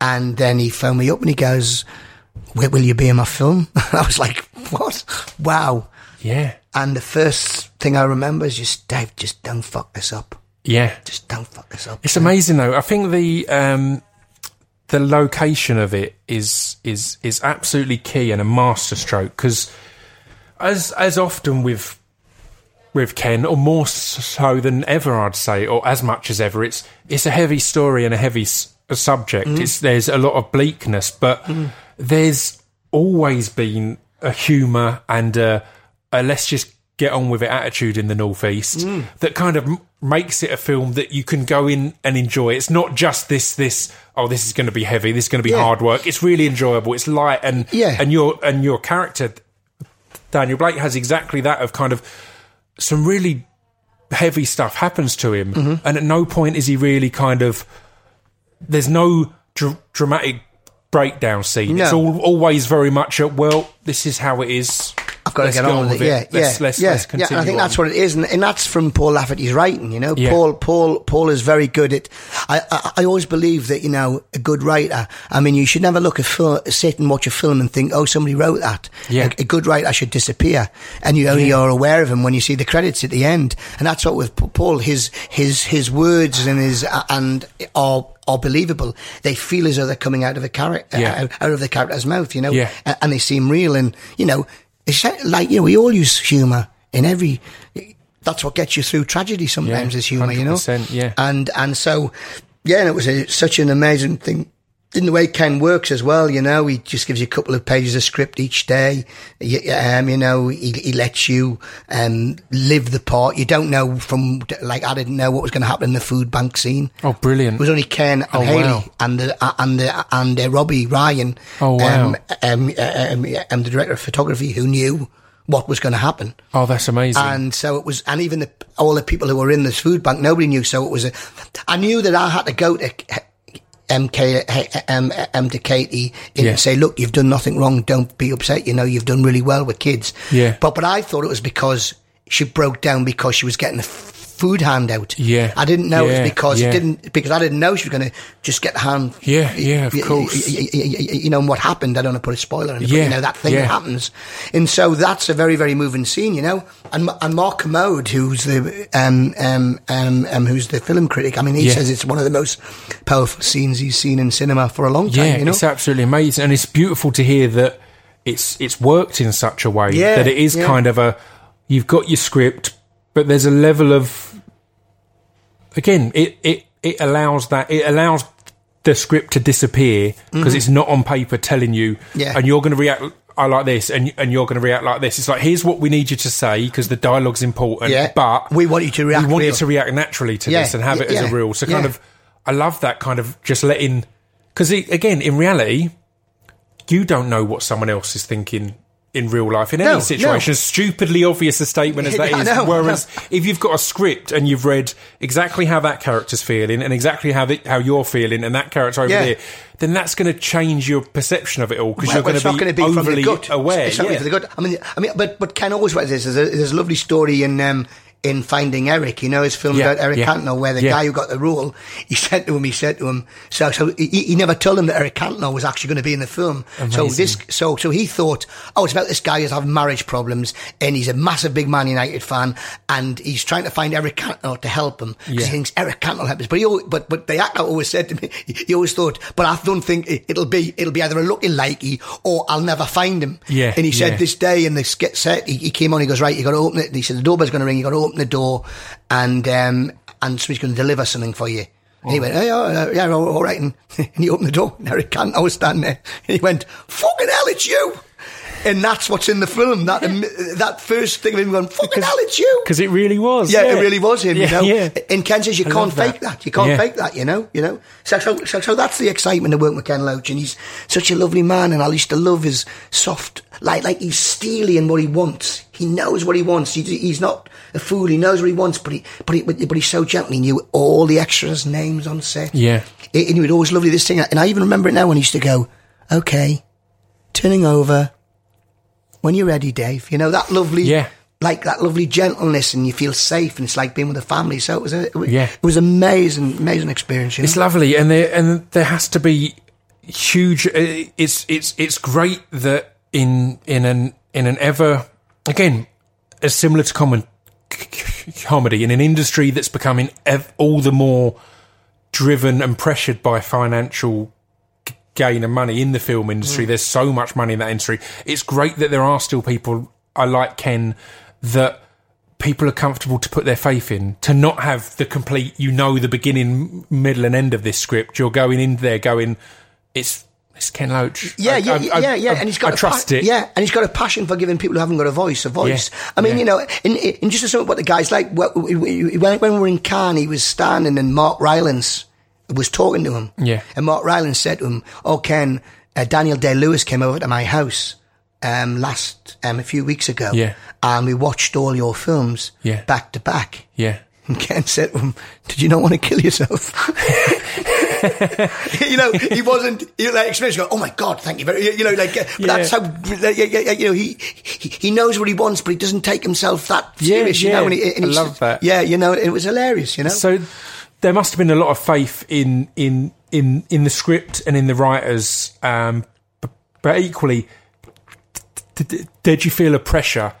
And then he phoned me up and he goes, will you be in my film? I was like, What? Wow. Yeah. And the first thing I remember is just, Dave, just don't fuck this up. Yeah. Just don't fuck this up. It's amazing though. I think the um, the location of it is is is absolutely key and a masterstroke because as as often with with Ken, or more so than ever, I'd say, or as much as ever, it's it's a heavy story and a heavy s- a subject. Mm. It's there's a lot of bleakness, but mm. there's always been a humour and a, a let's just get on with it attitude in the northeast mm. that kind of m- makes it a film that you can go in and enjoy. It's not just this this oh this is going to be heavy, this is going to be Yeah. hard work. It's really enjoyable. It's light and Yeah. and your and your character Daniel Blake has exactly that of kind of some really heavy stuff happens to him, Mm-hmm. and at no point is he really kind of. There's no dr- dramatic breakdown scene. It's all always very much a well. This is how it is. I've got to Let's get on with it. Yeah, Let's, yeah, let's, yeah, let's yeah. And I think that's what it is, and, and that's from Paul Laverty's writing. You know, Yeah. Paul, Paul, Paul is very good at. I, I, I always believe that you know a good writer. I mean, you should never look at film, sit and watch a film and think, oh, somebody wrote that. Yeah. A, a good writer should disappear, and you only are aware of him when you see the credits at the end. And that's what with Paul, his his his words and his uh, and are are believable. They feel as though they're coming out of a character, Yeah. out, out of the character's mouth. You know, Yeah. a- and they seem real. And you know, it's like you know, we all use humour in every. That's what gets you through tragedy. Sometimes Yeah, is humour, you know. yeah. And and so, yeah, and it was a, such an amazing thing. In the way Ken works as well, you know, he just gives you a couple of pages of script each day. You, um, you know, he, he lets you um, live the part. You don't know from like I didn't know what was going to happen in the food bank scene. Oh, brilliant! It was only Ken and Oh, Hayley wow. and the uh, and the and uh, Robbie Ryan. Oh, wow. Um, um, um, um, the director of photography who knew what was going to happen. oh, that's amazing. And so it was, and even the, all the people who were in this food bank, nobody knew. So it was a, I knew that I had to go to MK, um, um, to Katie and Yeah. say, look, you've done nothing wrong. Don't be upset. You know, you've done really well with kids. Yeah. But, but I thought it was because she broke down because she was getting a f- food handout. Yeah. I didn't know it was because yeah. it didn't, because I didn't know she was going to just get the hand. Yeah, yeah, of Y- course. y- y- You know, and what happened, I don't want to put a spoiler in it, but Yeah, you know, that thing yeah. that happens. And so that's a very, very moving scene, you know. And, and Mark Kermode, who's the, um, um, um, um, who's the film critic, I mean, he Yeah. says it's one of the most powerful scenes he's seen in cinema for a long time, yeah, you know. it's absolutely amazing, and it's beautiful to hear that it's it's worked in such a way Yeah, that it is yeah. kind of a you've got your script, but there's a level of again it it it allows that it allows the script to disappear because it's not on paper telling you, Mm-hmm. Yeah. and you're going to react. I like this, and and you're going to react like this. It's like here's what we need you to say because the dialogue's important. Yeah. but We want you to react We want real. you to react naturally to Yeah, this and have it as a real. So kind of, I love that kind of just letting because again, in reality, you don't know what someone else is thinking in real life in No, any situation. no. As stupidly obvious a statement as that is. know, Whereas if you've got a script and you've read exactly how that character's feeling and exactly how the, how you're feeling and that character over Yeah. there, then that's going to change your perception of it all because Well, you're going to not be, going to be from overly the gut. aware. It's not yeah. for the gut. I mean, I mean, but but Ken always writes this. There's a, there's a lovely story in um, in Finding Eric. You know his film Yeah, about Eric yeah. Cantona, where the Yeah. guy who got the role, he said to him, he said to him, so so he, he never told him that Eric Cantona was actually going to be in the film. So this, so so he thought, oh, it's about this guy who's having marriage problems, and he's a massive big Man United fan, and he's trying to find Eric Cantona to help him because he thinks Eric Cantona will help. But he, always, but but the actor always said to me, he always thought, but I don't think it- it'll be it'll be either a looking likey or I'll never find him. Yeah, And he said this day in the skit set, he, he came on, he goes, right, you got to open it. He said, the doorbell's going to ring, you got to open the door and, um, and somebody's going to deliver something for you. And he went, hey, oh, yeah, all, right. And, he opened the door and Eric Cantona was standing there. And he went, fucking hell, it's you. And that's what's in the film. That that first thing of him going, fucking hell, it's you. Because it really was. Yeah, it really was him, Yeah, you know. yeah. And Ken says you I can't love that. fake that. You can't Yeah. fake that, you know, you know. So, so, so, so that's the excitement of working with Ken Loach, and he's such a lovely man, and I used to love his soft, like, like he's steely in what he wants. He knows what he wants. He, he's not a fool. He knows what he wants, but he, but he, but he's so gentle. He knew all the extras' names on set. Yeah. And he would always lovely this thing, and I even remember it now when he used to go, "Okay, turning over." When you're ready, Dave. You know that lovely, Yeah. like that lovely gentleness, and you feel safe, and it's like being with a family. So it was a, it was, Yeah. it was amazing, amazing experience. You know? It's lovely, and there and there has to be huge. uh, It's it's it's great that in in an in an ever again as similar to common comedy in an industry that's becoming ev- all the more driven and pressured by financial g- gain and money in the film industry. Mm. There's so much money in that industry. It's great that there are still people I like Ken that people are comfortable to put their faith in to not have the complete you know the beginning middle and end of this script you're going in there going it's it's Ken Loach Yeah, I- yeah, I- yeah, yeah, yeah. And he's got I a trust pa- it Yeah, and he's got a passion for giving people who haven't got a voice a voice. I mean, yeah. you know, in, in just up what the guy's like, wh- wh- when, when we were in Cannes, he was standing and Mark Rylance was talking to him. Yeah. And Mark Rylance said to him, "Oh, Ken, uh, Daniel Day Lewis came over to my house um, last um, a few weeks ago, Yeah. and we watched all your films Yeah. back to back." yeah And Ken said to him, "Did you not want to kill yourself?" you know, he wasn't. You know, like experience. Go, oh my god, thank you very. You know, like but that's how. yeah, yeah, yeah, You know, he, he he knows what he wants, but he doesn't take himself that Yeah, serious. you yeah. know, and, he, and I love that. Yeah, you know, it was hilarious. You know, so there must have been a lot of faith in in in in the script and in the writers um but, but equally d- d- did you feel a pressure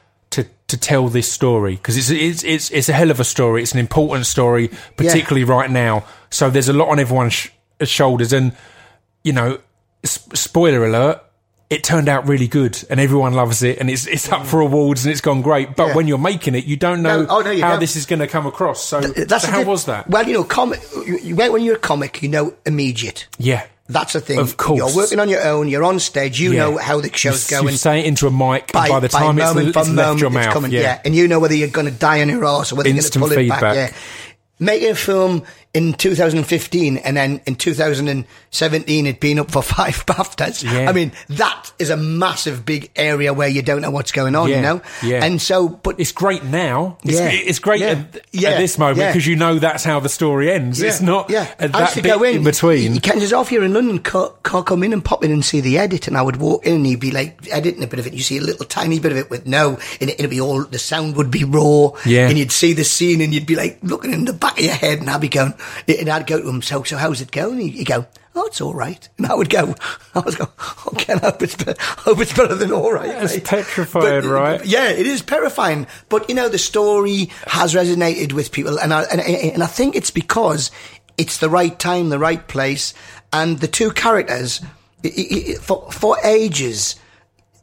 to tell this story because it's it's it's it's a hell of a story. It's an important story particularly right now. So there's a lot on everyone's sh- shoulders. And you know s- spoiler alert it turned out really good and everyone loves it and it's it's up for awards and it's gone great. But Yeah. when you're making it you don't know No, oh, no, you how don't. this is going to come across. So, that's so how diff- was that? Well, you know, comic. you- When you're a comic, you know immediate. yeah That's the thing. Of course. you're working on your own. You're on stage. You Yeah. know how the show's you, going. You say it into a mic, and by the time it's, moment, it's by left moment, your it's mouth, coming, yeah. and you know whether you're going to die on your arse or whether Instant you're going to pull feedback. it back. Yeah. Making a film in 2015 and then in 2017 it'd been up for five BAFTAs. Yeah. I mean, that is a massive big area where you don't know what's going on, Yeah, you know? yeah. And so, but It's great now. It's, Yeah. it's great Yeah. at, Yeah. at this moment because you know that's how the story ends. It's not Yeah, at that bit go in, in between. You can just oh, off here in London, can't, can't come in and pop in and see the edit, and I would walk in and he'd be like editing a bit of it. You see a little tiny bit of it with no, and it, it'd be all the sound would be raw. Yeah. and you'd see the scene, and you'd be like looking in the back of your head, and I'd be going, and I'd go to him. So, so how's it going? He'd go. Oh, it's all right. And I would go, I was going, okay, I hope it's, be- hope it's better than all right. Mate." petrified, right? Yeah, it is terrifying. But you know, the story has resonated with people, and I, and, and I think it's because it's the right time, the right place, and the two characters i- i- i- for for ages.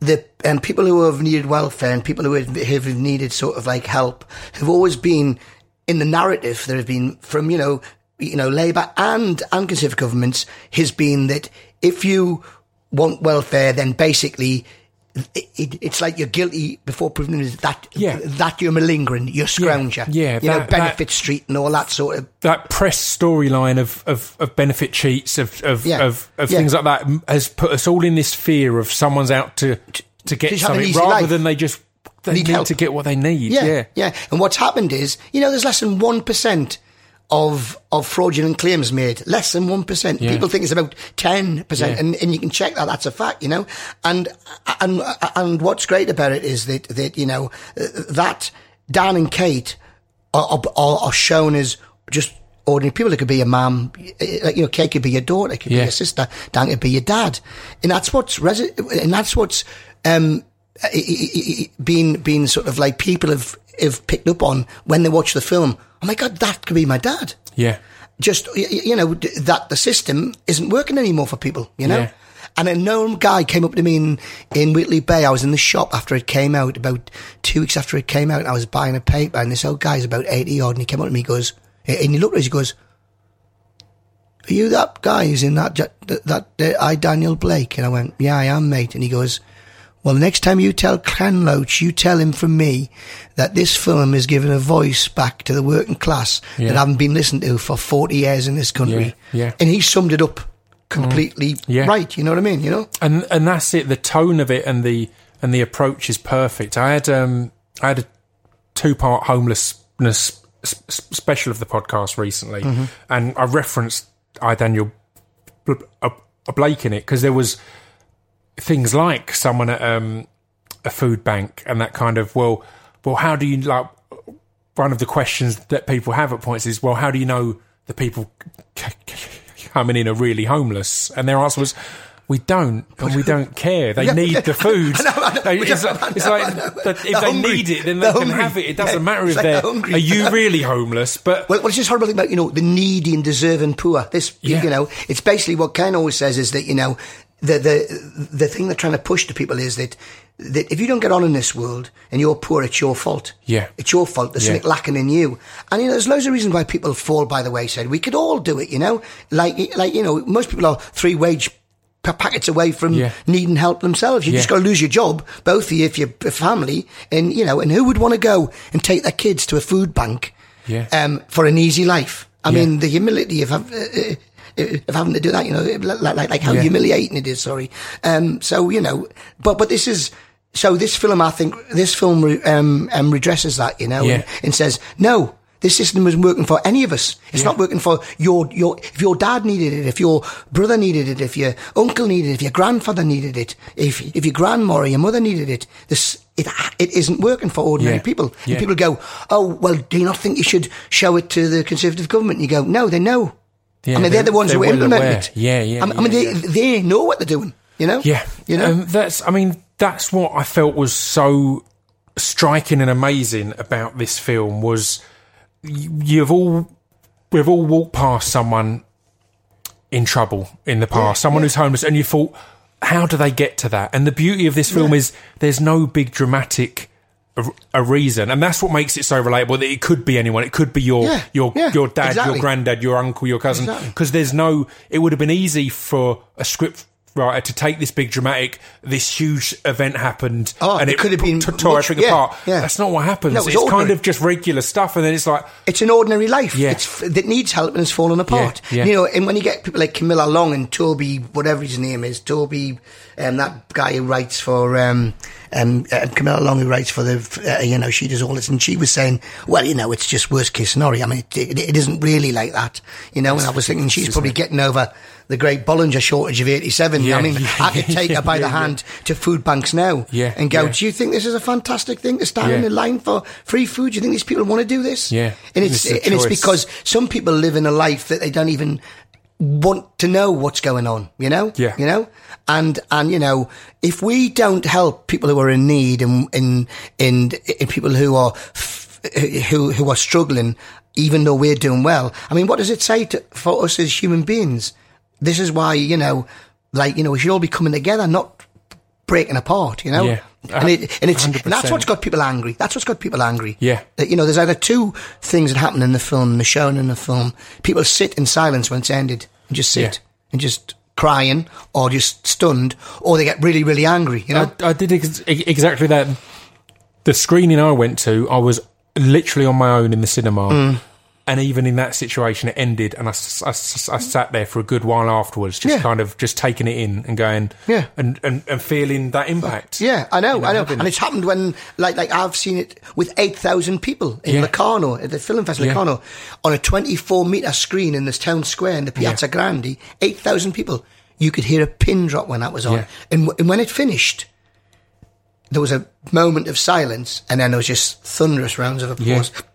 The and people who have needed welfare and people who have, have needed sort of like help have always been in the narrative. There have been from you know you know Labour and and Conservative governments has been that if you want welfare, then basically it, it, it's like you're guilty before proven that Yeah. that you're malingering, you're scrounger. yeah, you know, that- benefit street and all that sort of. that press storyline of, of, of benefit cheats of of, Yeah. of, of Yeah. things like that has put us all in this fear of someone's out to to get something rather life. than they just they Need need, help. to get what they need. Yeah, Yeah. yeah, And what's happened is, you know, there's less than one percent of of fraudulent claims made. Less than one percent. Yeah. People think it's about ten percent, Yeah. and, and you can check that. That's a fact, you know. And and and what's great about it is that that you know that Dan and Kate are are, are shown as just. Ordinary people. It could be your mum, like you know, Kate could be your daughter, it could be your sister, Dan could be your dad, and that's what's resi- and that's what's um, been been sort of like people have have picked up on when they watch the film. Oh my god, that could be my dad. Yeah. Just you know that the system isn't working anymore for people. You know. Yeah. And a known guy came up to me in, in Whitley Bay. I was in the shop after it came out, about two weeks after it came out. I was buying a paper, and this old guy's about 80 odd, and he came up to me, he goes, and he looked at us, he goes, Are you that guy who's in that, that, that uh, I, Daniel Blake? And I went, Yeah, I am, mate. And he goes, Well, the next time you tell Ken Loach, you tell him from me that this film is giving a voice back to the working class Yeah. that haven't been listened to for 40 years in this country. Yeah, yeah. And he summed it up completely Yeah. right. You know what I mean? You know? and and that's it. The tone of it and the and the approach is perfect. I had um I had a two part homelessness special of the podcast recently, and I referenced I Daniel uh, Blake in it because there was things like someone at um, a food bank and that kind of well well how do you like one of the questions that people have at points is well how do you know the people coming in are really homeless and their answer was we don't, and we don't care. They Yeah, need the food. I know, I know. They- it's like, know, it's like know. if They're they hungry. need it, then They're can hungry. have it. It doesn't Yeah, matter if like they're. hungry. Are you really homeless? But Well, what's just horrible thing about, you know, the needy and deserving poor? This, Yeah. you know, it's basically what Ken always says is that, you know, the, the, the thing they're trying to push to people is that, that if you don't get on in this world and you're poor, it's your fault. Yeah. It's your fault. There's Yeah. something lacking in you. And, you know, there's loads of reasons why people fall by the wayside. We could all do it, you know? Like, like, you know, most people are three wage packets away from Yeah. needing help themselves. You just got to lose your job, both of you, if you're a family, and you know, and who would want to go and take their kids to a food bank, Yeah. um, for an easy life? I Yeah. mean, the humility of, uh, uh, of having to do that, you know, like, like, like how Yeah. humiliating it is. Sorry. Um, so you know, but but this is. So this film, I think, this film re- um, um, redresses that, you know, Yeah. and, and says, no, this system isn't working for any of us. It's not working for your, your, if your dad needed it, if your brother needed it, if your uncle needed it, if your grandfather needed it, if, if your grandma or your mother needed it, this, it, it isn't working for ordinary Yeah. people. And Yeah. people go, oh, well, do you not think you should show it to the Conservative government? And you go, no, they know. Yeah, I mean, they're, the ones they're who implementing aware. it. Yeah, yeah, I mean, I mean, yeah, they, they know what they're doing, you know? Yeah, You know? um, that's. I mean, that's what I felt was so striking and amazing about this film was you've all we've all walked past someone in trouble in the past, someone who's homeless, and you thought, how do they get to that? And the beauty of this film is there's no big dramatic. A, a reason, and that's what makes it so relatable. That it could be anyone. It could be your Yeah, your yeah, your dad, exactly. your granddad, your uncle, your cousin. Exactly. Because there's no. It would have been easy for a script writer to take this big dramatic, this huge event happened, Oh, and it could have been t- tore much- everything yeah, apart. yeah. That's not what happens. No, it it's kind of just regular stuff, and then it's like, It's an ordinary life. Yeah. It's that needs help and is falling apart. Yeah, yeah. You know, and when you get people like Camilla Long and Toby, whatever his name is, Toby, um, that guy who writes for um, um, uh, Camilla Long who writes for the, uh, you know, she does all this, and she was saying, well, you know, it's just worst case scenario. I mean, it, it, it isn't really like that, you know. And I was thinking she's probably getting over the great Bollinger shortage of eighty-seven. Yeah, I mean, yeah, I could take her by the hand to food banks now, Yeah, and go, do you think this is a fantastic thing to stand in line for free food? Do you think these people want to do this? Yeah. and it's It's and it's because some people live in a life that they don't even want to know what's going on, you know? Yeah. You know? And, and, you know, if we don't help people who are in need and, and, and, and people who are, f- who, who are struggling, even though we're doing well, I mean, what does it say to, for us as human beings? This is why, you know, like, you know, we should all be coming together, not breaking apart, you know? Yeah. And it, and it's, and that's what's got people angry. That's what's got people angry. Yeah. You know, there's either two things that happen in the film, the shown in the film. People sit in silence when it's ended and just sit Yeah. and just crying or just stunned or they get really, really angry, you know? I, I did ex- exactly that. The screening I went to, I was literally on my own in the cinema. Mm. And even in that situation, it ended, and I, I mm. sat there for a good while afterwards, just Yeah. kind of just taking it in and going, Yeah. and, and, and feeling that impact. Yeah, I know, You know, I know, and it's happened when, like, like I've seen it with eight thousand people in Yeah. Locarno at the film festival, Yeah. Locarno, on a twenty-four meter screen in this town square in the Piazza Grande. Eight thousand people. You could hear a pin drop when that was on, Yeah. and, w- and when it finished, there was a moment of silence, and then there was just thunderous rounds of applause. And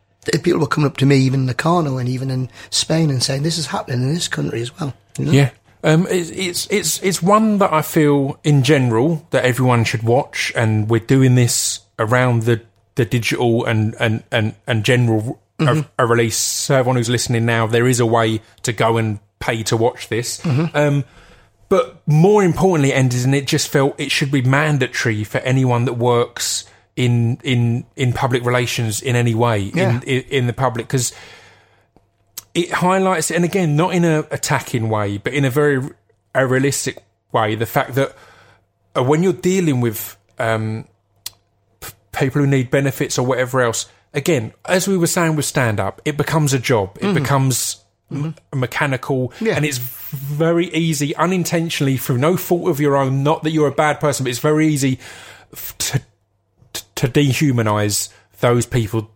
People were coming up to me, even in the Locarno and even in Spain, and saying, "This is happening in this country as well." You know? Yeah. Um, it's, it's it's it's one that I feel in general that everyone should watch, and we're doing this around the, the digital and and and and general a, a release. So everyone who's listening now, there is a way to go and pay to watch this. Um, but more importantly, ended, and it just felt it should be mandatory for anyone that works in in in public relations in any way Yeah. in, in in the public because it highlights, and again, not in a attacking way, but in a very a realistic way, the fact that uh, when you're dealing with um, p- people who need benefits or whatever else, again, as we were saying with stand up, it becomes a job. It becomes m- mechanical, Yeah. and it's very easy, unintentionally, through no fault of your own. Not that you're a bad person, but it's very easy f- to to dehumanize those people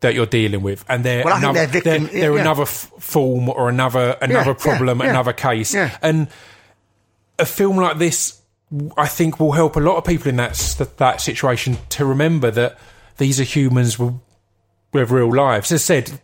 that you're dealing with, and they're Well, another, they're victim- they're, they're yeah. another f- form or another another yeah, problem, yeah. another case, and a film like this, I think, will help a lot of people in that that, situation to remember that these are humans with, with real lives. As I said,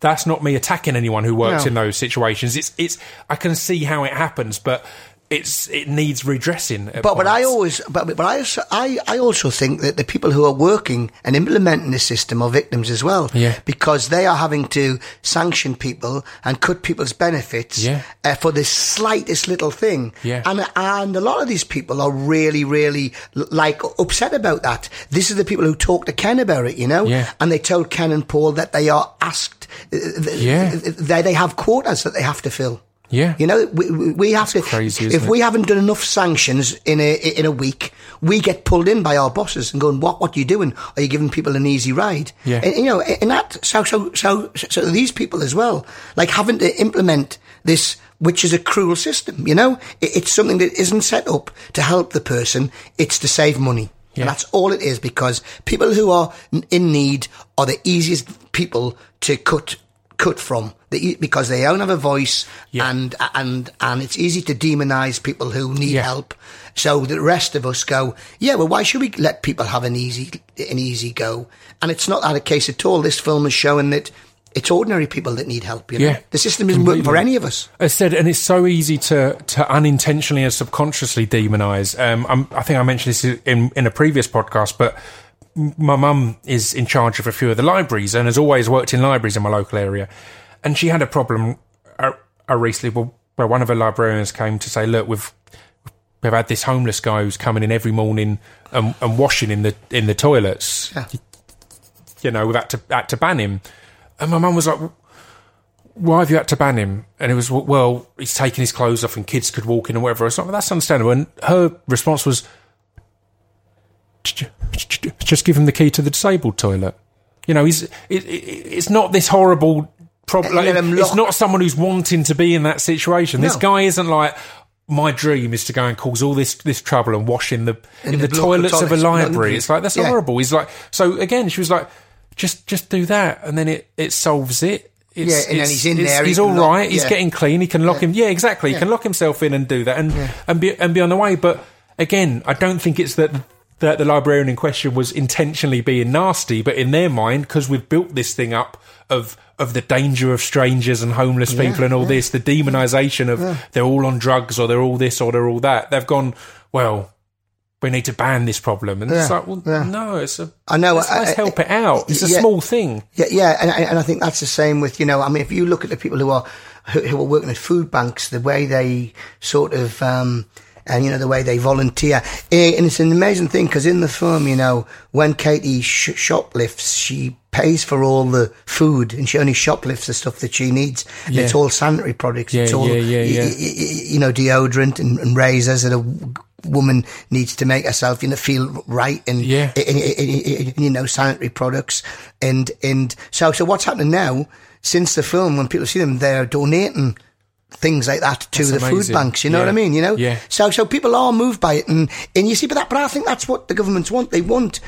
that's not me attacking anyone who works No. in those situations. It's it's I can see how it happens, but it's it needs redressing. But but I always but but I also, I I also think that the people who are working and implementing the system are victims as well. Yeah. Because they are having to sanction people and cut people's benefits Yeah. uh, for the slightest little thing. Yeah. And and a lot of these people are really really like upset about that. This is the people who talk to Ken about it, you know. Yeah. And they told Ken and Paul that they are asked. uh, Yeah. They they have quotas that they have to fill. Yeah. You know, we, we have to. crazy, if it? we haven't done enough sanctions in a in a week, we get pulled in by our bosses and going, "What what are you doing? Are you giving people an easy ride?" Yeah. And, you know, and that so so so so these people as well, like having to implement this, which is a cruel system. You know, it, it's something that isn't set up to help the person; it's to save money. Yeah. And that's all it is because people who are in need are the easiest people to cut cut from the, because they don't have a voice Yeah. and and and it's easy to demonize people who need Yeah. help. So the rest of us go, yeah, well, why should we let people have an easy an easy go? And it's not that a case at all. This film is showing that it's ordinary people that need help. You know? Yeah, the system isn't working for any of us. I said, and it's so easy to to unintentionally and subconsciously demonize. Um, I'm, I think I mentioned this in in a previous podcast, but my mum is in charge of a few of the libraries and has always worked in libraries in my local area, and she had a problem uh, uh, recently where- one of her librarians came to say, "Look, we've." We've had this homeless guy who's coming in every morning and, and washing in the in the toilets. Yeah. You know, we've had to had to ban him. And my mum was like, why have you had to ban him? And it was, well, he's taking his clothes off and kids could walk in and whatever. It's like, that's understandable. And her response was, "J- j- just give him the key to the disabled toilet. You know, he's, it, it, it's not this horrible Let him it's not someone who's wanting to be in that situation. This guy isn't like, my dream is to go and cause all this this trouble and wash in the in, In the, the local toilets of a library. It's like that's Yeah. horrible. He's like so again. She was like, just just do that, and then it it solves it. It's, Yeah, and then he's in there, He's all lock- right. He's yeah. getting clean. He can lock him. Yeah, exactly. He can lock himself in and do that, and and be and be on the way. But again, I don't think it's that that the librarian in question was intentionally being nasty, but in their mind, because we've built this thing up of of the danger of strangers and homeless people and all this, the demonization of they're all on drugs or they're all this or they're all that. They've gone well. We need to ban this problem, and it's like, well, yeah. no, it's a. I know, Let's, I- let's I- help it out. It's a small thing. Yeah, yeah, and, and and I think that's the same with you know. I mean, if you look at the people who are who, who are working at food banks, the way they sort of um, and you know the way they volunteer, Eh, and it's an amazing thing because in the film, you know, when Katie sh- shoplifts, she pays for all the food and she only shoplifts the stuff that she needs. And Yeah. It's all sanitary products. Yeah, it's all yeah, yeah, y- y- y- you know deodorant and, and razors that are woman needs to make herself, you know, feel right and, Yeah. you know, sanitary products. And, and so, so what's happening now since the film, when people see them, they're donating things like that to That's the food banks. You know what I mean? You know? Yeah. So, so people are moved by it. And, and you see, but that, but I think that's what the governments want. They want,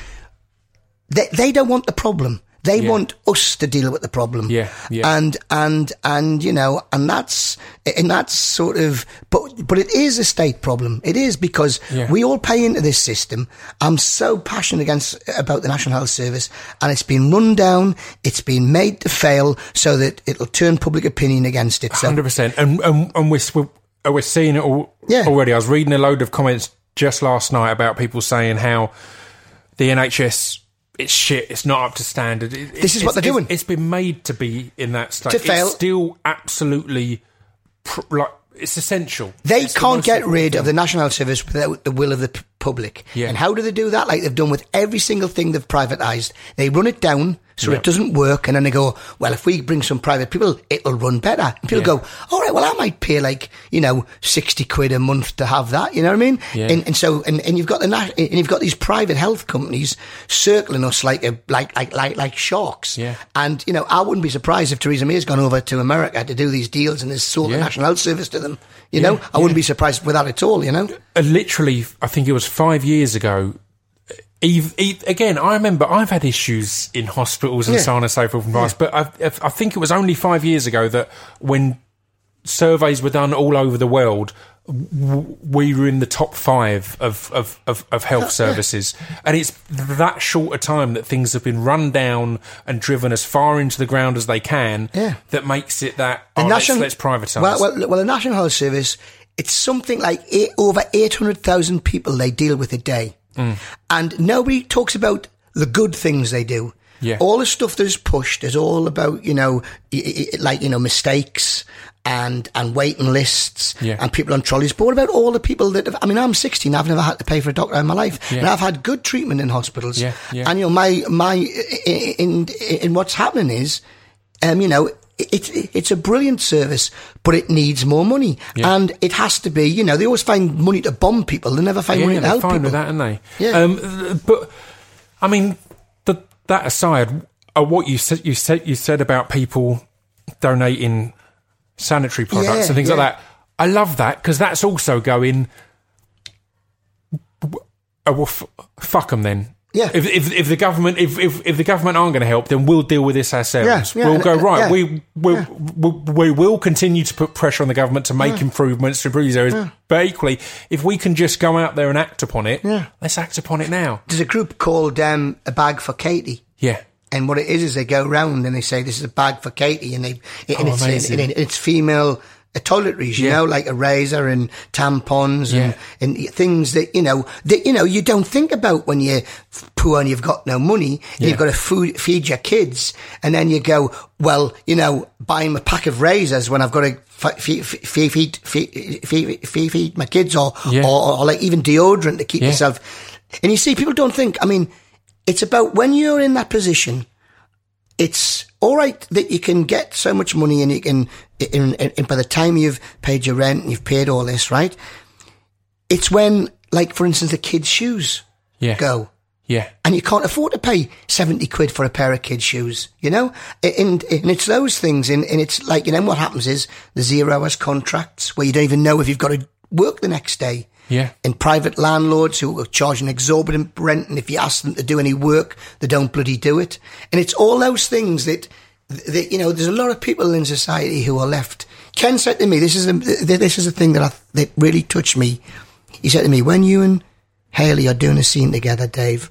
they, they don't want the problem. They Yeah. want us to deal with the problem. Yeah, yeah. And, and, and, you know, and that's, and that's sort of, but, but it is a state problem. It is because Yeah. we all pay into this system. I'm so passionate against, about the National Health Service and it's been run down. It's been made to fail so that it'll turn public opinion against it. So, Hundred percent, and and and we're we're, uh, we're seeing it all, Yeah. already. I was reading a load of comments just last night about people saying how the NHS it's shit. It's not up to standard. It- This is what they're doing. It's, been made to be in that state. To fail. It's still absolutely pr- like it's essential. They It's can't most get rid thing. of the National Health Service without the will of the public. Yeah. And how do they do that? Like they've done with every single thing they've privatised. They run it down so Yeah. it doesn't work, and then they go, "Well, if we bring some private people, it'll run better." And people Yeah. go, "All right, well, I might pay like you know sixty quid a month to have that." You know what I mean? Yeah. And, and so, and, and you've got the and you've got these private health companies circling us like a like like like like sharks. Yeah. And you know, I wouldn't be surprised if Theresa May's gone over to America to do these deals and has sold the National Health Service to them. You know, I wouldn't be surprised with that at all. You know, uh, literally, I think it was five years ago. Eve, Eve, again, I remember I've had issues in hospitals and Yeah. so on and so forth, and vice, but I, I think it was only five years ago that when surveys were done all over the world, w- we were in the top five of, of, of, of health services. And it's that short a time that things have been run down and driven as far into the ground as they can Yeah. that makes it that, The oh, national, let's, let's privatise. Well, well, well, the National Health Service, it's something like eight, over 800,000 people they deal with a day. Mm. And nobody talks about the good things they do. Yeah. All the stuff that is pushed is all about, you know, like, you know, mistakes and, and waiting lists Yeah. and people on trolleys. But what about all the people that have, I mean, I'm 16, I've never had to pay for a doctor in my life. And I've had good treatment in hospitals. Yeah, yeah. And, you know, my, my, in, in, in what's happening is, um, you know, it's it's a brilliant service, but it needs more money, Yeah. and it has to be. You know, they always find money to bomb people. They never find money to they're help fine people. with that, aren't they? Yeah. Um, but I mean, the, that aside, uh, what you said, you said, you said about people donating sanitary products Yeah, and things yeah. like that. I love that because that's also going. Oh, well, f- fuck them then. Yeah. If, if if the government if, if, if the government aren't going to help, then we'll deal with this ourselves. Yeah, yeah, we'll go right. yeah, we we, we we will continue to put pressure on the government to make improvements to improve these areas. But equally, if we can just go out there and act upon it, Yeah. let's act upon it now. There's a group called um, a bag for Katie. Yeah. And what it is is they go round and they say this is a bag for Katie, and they and Oh, it's amazing. and it's female uh, toiletries, you Yeah. know, like a razor and tampons Yeah. and, and things that you know that you know you don't think about when you're poor and you've got no money and you've got to food, feed your kids, and then you go, well, you know, buy 'em a pack of razors when I've got to feed feed feed feed, feed, feed, feed my kids, or, Yeah. or or like even deodorant to keep Yeah. yourself. And you see, people don't think. I mean, it's about when you're in that position it's all right that you can get so much money and you can, and, and, by the time you've paid your rent and you've paid all this, right? It's when, like, for instance, the kids' shoes Yeah. go Yeah. and you can't afford to pay 70 quid for a pair of kids' shoes, you know? And, and it's those things. And, and it's like, you know, what happens is the zero hours contracts where you don't even know if you've got to work the next day. Yeah. And private landlords who are charging exorbitant rent, and if you ask them to do any work, they don't bloody do it. And it's all those things that, that you know, there's a lot of people in society who are left. Ken said to me, "This is a, this is a thing that I, that really touched me." He said to me, "When you and Hayley are doing a scene together, Dave,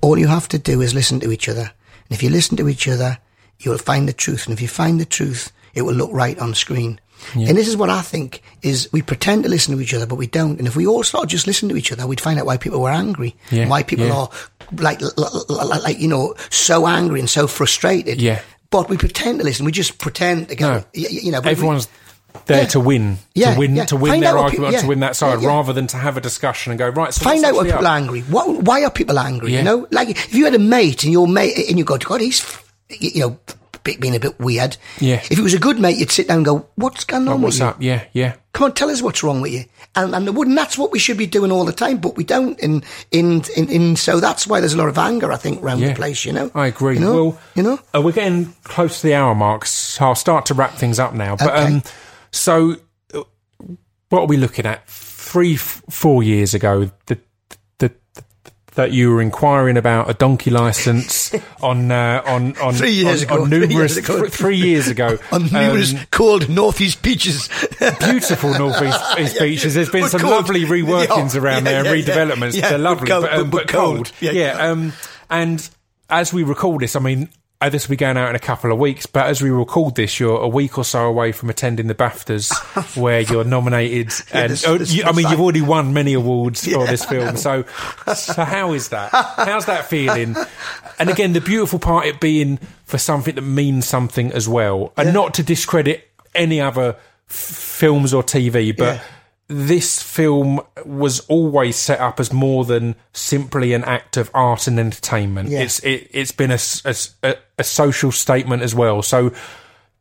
all you have to do is listen to each other. And if you listen to each other, you will find the truth. And if you find the truth, it will look right on screen." And this is what I think is we pretend to listen to each other, but we don't. And if we all started just listening to each other, we'd find out why people were angry, Yeah, why people yeah. are like, l- l- l- like you know, so angry and so frustrated. Yeah. But we pretend to listen. We just pretend to go. No. y- y- You know, but we- Everyone's there Yeah. to win, Yeah, to win, yeah. to win Find their argument, people- yeah. to win that side, Yeah, yeah. rather than to have a discussion and go right. So Find out why people are angry. What, why are people angry? Yeah. You know, like if you had a mate and your mate and you go, to God, he's, you know, being a bit weird. Yeah. If it was a good mate, you'd sit down and go, "What's going on with What's up? Yeah, yeah. Come on, tell us what's wrong with you." And and they wouldn't. That's what we should be doing all the time, but we don't. In in in, in so that's why there's a lot of anger, I think, around Yeah. the place. You know, I agree. You know, Well, you know. uh, we're getting close to the hour mark, so I'll start to wrap things up now. But Okay. um, so, uh, what are we looking at? Three, four years ago, the, that you were inquiring about a donkey license on uh, on on Three years on, ago, on three numerous years ago. thr- three years ago On numerous Um, cold northeast beaches. beautiful northeast east beaches. There's been some cold. lovely reworkings Yeah, around yeah, there and yeah, redevelopments. yeah. They're But lovely, cold, but, um, but- but but cold. Yeah, Yeah. yeah. Um, and as we record this, I mean, uh, this will be going out in a couple of weeks. But as we record this, you're a week or so away from attending the BAFTAs, where you're nominated. and this- oh, this- you, I mean, you've already won many awards for this film. So, so how is that? How's that feeling? And again, the beautiful part it being for something that means something as well, and not to discredit any other f- films or TV, but. This film was always set up as more than simply an act of art and entertainment. Yeah. It's it's been a a social statement as well. So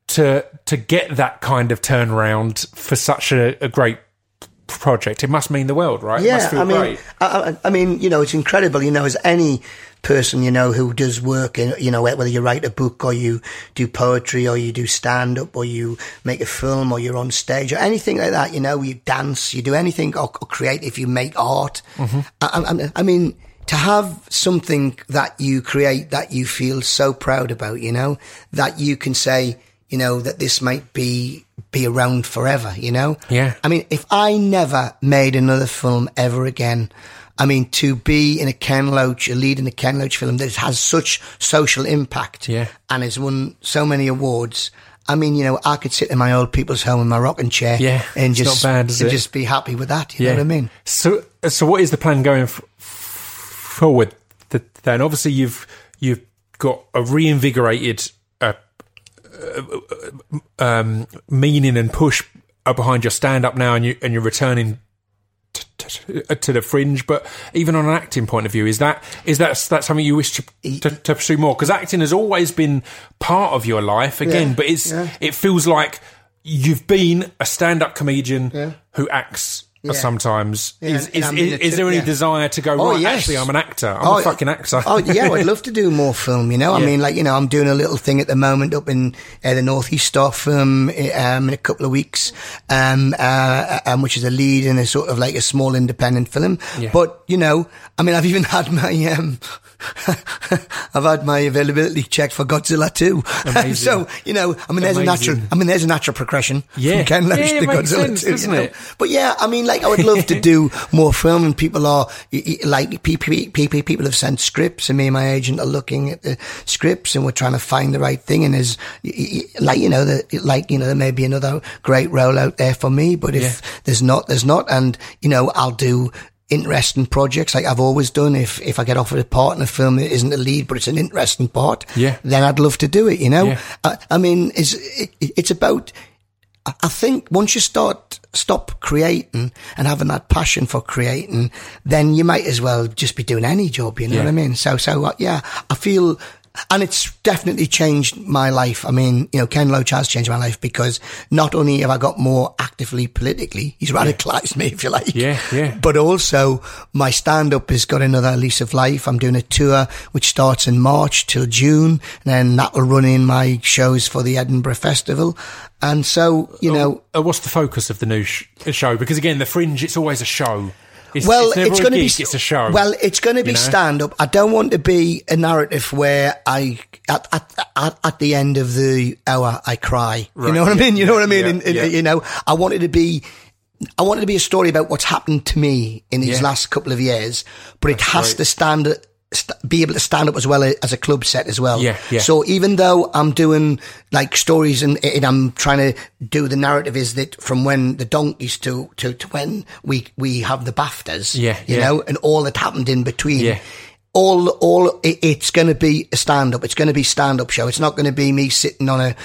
to to get that kind of turnaround for such a, a great project, it must mean the world, right? it must Yeah, feel I mean, great. I, I, I mean, you know, it's incredible. You know, as any person, you know, who does work, in, you know, whether you write a book or you do poetry or you do stand up or you make a film or you're on stage or anything like that, you know, you dance, you do anything or, or create if you make art. Mm-hmm. I, I, I mean, to have something that you create that you feel so proud about, you know, that you can say, you know, that this might be be around forever, you know? Yeah. I mean, if I never made another film ever again, I mean, to be in a Ken Loach, a lead in a Ken Loach film that has such social impact Yeah. and has won so many awards. I mean, you know, I could sit in my old people's home in my rocking chair Yeah, and just, bad, and just be happy with that. You know what I mean? So, so what is the plan going f- forward? th- Then, obviously, you've you've got a reinvigorated um, meaning and push uh, behind your stand up now, and you and you're returning. t- To the fringe, but even on an acting point of view, is that is that that something you wish to to, to pursue more? Because acting has always been part of your life, again, Yeah, but it's yeah. it feels like you've been a stand-up comedian Yeah. who acts Yeah. sometimes. Yeah, is is, is, is there any yeah. desire to go Oh, right? yes. Actually, I'm an actor. I'm a fucking actor. oh yeah, I'd love to do more film. You know, I mean, like you know, I'm doing a little thing at the moment up in uh, the northeast star film um, in a couple of weeks, um, uh, um, which is a lead in a sort of like a small independent film. But you know, I mean, I've even had my um, I've had my availability checked for Godzilla too. Amazing. so you know, I mean, there's a natural. I mean, there's a natural progression Yeah. from Ken Loach Yeah, to Godzilla sense, too. doesn't you know? it? But yeah, I mean, like, I would love to do more film, and people are like, people, have sent scripts, and me and my agent are looking at the scripts, and we're trying to find the right thing. And there's like, you know, the, like, you know, there may be another great role out there for me, but if there's not, there's not, and you know, I'll do. Interesting projects like I've always done. If if I get offered a part in a film that isn't a lead, but it's an interesting part, Yeah. then I'd love to do it. You know, Yeah. I, I mean, it's it, it's about I think once you start stop creating and having that passion for creating, then you might as well just be doing any job. You know Yeah. what I mean? So so uh, yeah, I feel. And it's definitely changed my life. I mean, you know, Ken Loach has changed my life because not only have I got more actively politically, he's radicalized me, if you like. Yeah, yeah. But also, my stand up has got another lease of life. I'm doing a tour which starts in March till June, and then that will run in my shows for the Edinburgh Festival. And so, you know, Uh, what's the focus of the new sh- show? Because again, the fringe, it's always a show. It's, well, it's, going to be it's a show. Well, it's going to be know? stand up. I don't want to be a narrative where I at at at, at the end of the hour I cry. you know what I mean? You know what I mean? yeah, In- in- yeah. You know, I wanted to be. I want it to be a story about what's happened to me in these Yeah. last couple of years, but it has great. to stand, st- be able to stand up as well as a club set as well. Yeah, yeah. So even though I'm doing like stories and, and I'm trying to do the narrative is that from when the donkeys to, to, to when we, we have the BAFTAs, Yeah, you yeah. know, and all that happened in between. Yeah. All, all, it, it's going to be a stand up. It's going to be stand up show. It's not going to be me sitting on a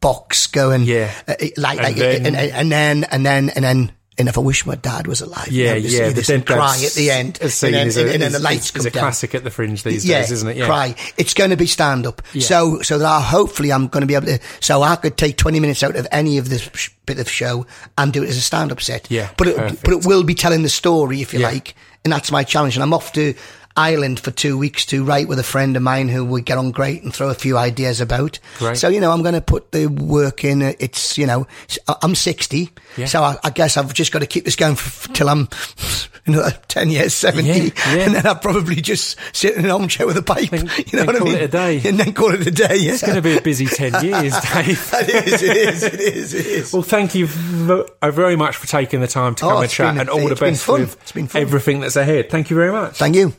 box going, Yeah. uh, like, And like, then- and, and then, and then, and then, And if I wish my dad was alive, Yeah, yeah. the and Dead cry at the end, and then, is a, and then the lights come a down. classic at the Fringe these yeah, days, isn't it? Yeah. Cry. It's going to be stand up. So, so that I, hopefully I'm going to be able to, so I could take 20 minutes out of any of this bit of show and do it as a stand up set. Yeah, But it, perfect. but it will be telling the story, if you Yeah. like. And that's my challenge. And I'm off to Ireland for two weeks to write with a friend of mine who we get on great and throw a few ideas about. Great. So, you know, I'm going to put the work in. It's, you know, I'm 60. Yeah. So I, I guess I've just got to keep this going f- till I'm another 10 years, 70. Yeah, yeah. And then I'll probably just sit in an armchair with a pipe. You know what I call mean? it a day. And then call it a day. Yeah. It's going to be a busy 10 years, Dave. it is, it is, it is, it is. Well, thank you uh, very much for taking the time to Oh, come and chat been- and all the best fun. with It's been fun. everything that's ahead. Thank you very much. Thank you.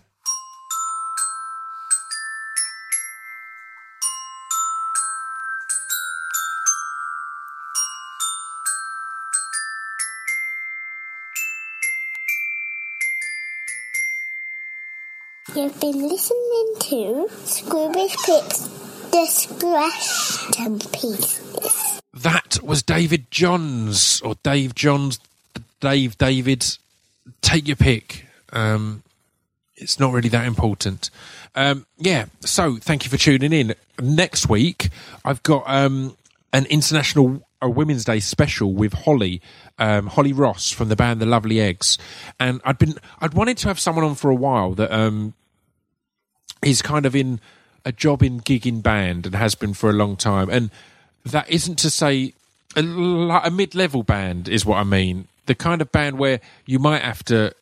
You've been listening to Scroobius Pip's Distraction Pieces. That was David Johns or Dave Johns, Dave David. Take your pick. Um, it's not really that important. Um, yeah. So thank you for tuning in. Next week I've got um, an international a Women's Day special with Holly, um, Holly Ross from the band The Lovely Eggs, and I'd been I'd wanted to have someone on for a while that um, is kind of in a job in gigging band and has been for a long time. And that isn't to say a, a mid-level band is what I mean. The kind of band where you might have to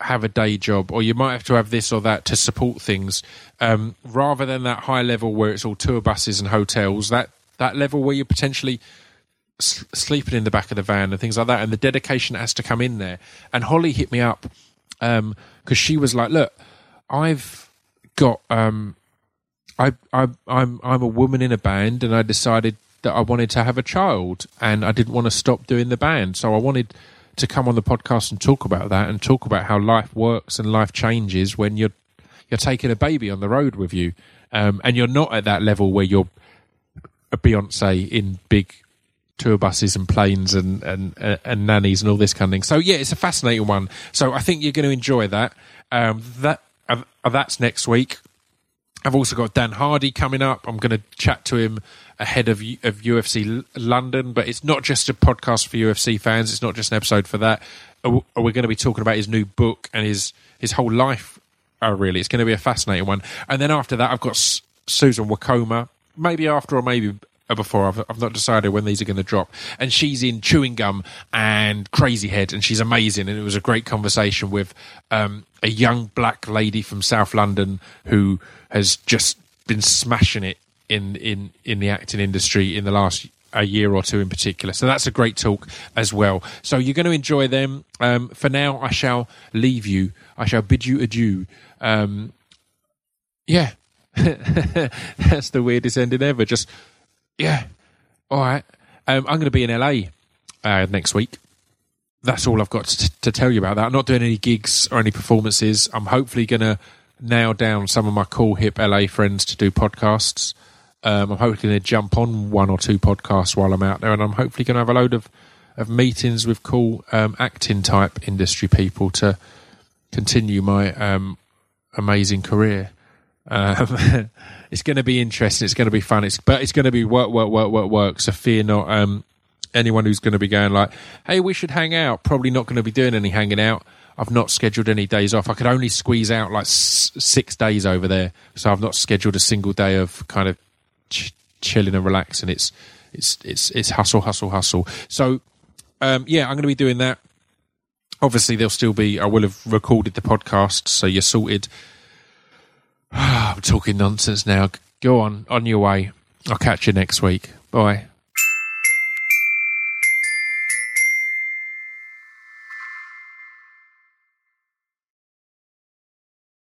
have a day job or you might have to have this or that to support things um, rather than that high level where it's all tour buses and hotels that that level where you're potentially sleeping in the back of the van and things like that and the dedication has to come in there and holly hit me up because she was like look i've got um I, I i'm i'm a woman in a band and i decided that i wanted to have a child and i didn't want to stop doing the band so i wanted to come on the podcast and talk about that and talk about how life works and life changes when you're you're taking a baby on the road with you um, and you're not at that level where you're a Beyonce in big tour buses and planes and, and, and, and nannies and all this kind of thing. So yeah, it's a fascinating one. So I think you're going to enjoy that. Um, that uh, that's next week. I've also got Dan Hardy coming up. I'm going to chat to him ahead of of UFC London, but it's not just a podcast for UFC fans. It's not just an episode for that. We're going to be talking about his new book and his his whole life. Oh, really? It's going to be a fascinating one. And then after that, I've got Susan Wokoma. Maybe after or maybe before. I've, I've not decided when these are going to drop. And she's in Chewing Gum and Crazy Head, and she's amazing. And it was a great conversation with um, a young black lady from South London who has just been smashing it in in in the acting industry in the last a year or two in particular. So that's a great talk as well. So you're going to enjoy them. Um, for now, I shall leave you. I shall bid you adieu. Um, yeah, that's the weirdest ending ever. Just yeah, all right. Um, I'm going to be in LA uh, next week. That's all I've got to, to tell you about that. I'm not doing any gigs or any performances. I'm hopefully going to nail down some of my cool hip LA friends to do podcasts. Um, I'm hopefully going to jump on one or two podcasts while I'm out there, and I'm hopefully going to have a load of, of meetings with cool um, acting type industry people to continue my um, amazing career. Um, it's going to be interesting. It's going to be fun. It's but it's going to be work, work, work, work, work. So fear not. Um, anyone who's going to be going like, "Hey, we should hang out," probably not going to be doing any hanging out. I've not scheduled any days off. I could only squeeze out like s- six days over there, so I've not scheduled a single day of kind of ch- chilling and relaxing. It's it's it's it's hustle, hustle, hustle. So um, yeah, I'm going to be doing that. Obviously, there'll still be. I will have recorded the podcast, so you're sorted. I'm talking nonsense now. Go on, on your way. I'll catch you next week. Bye.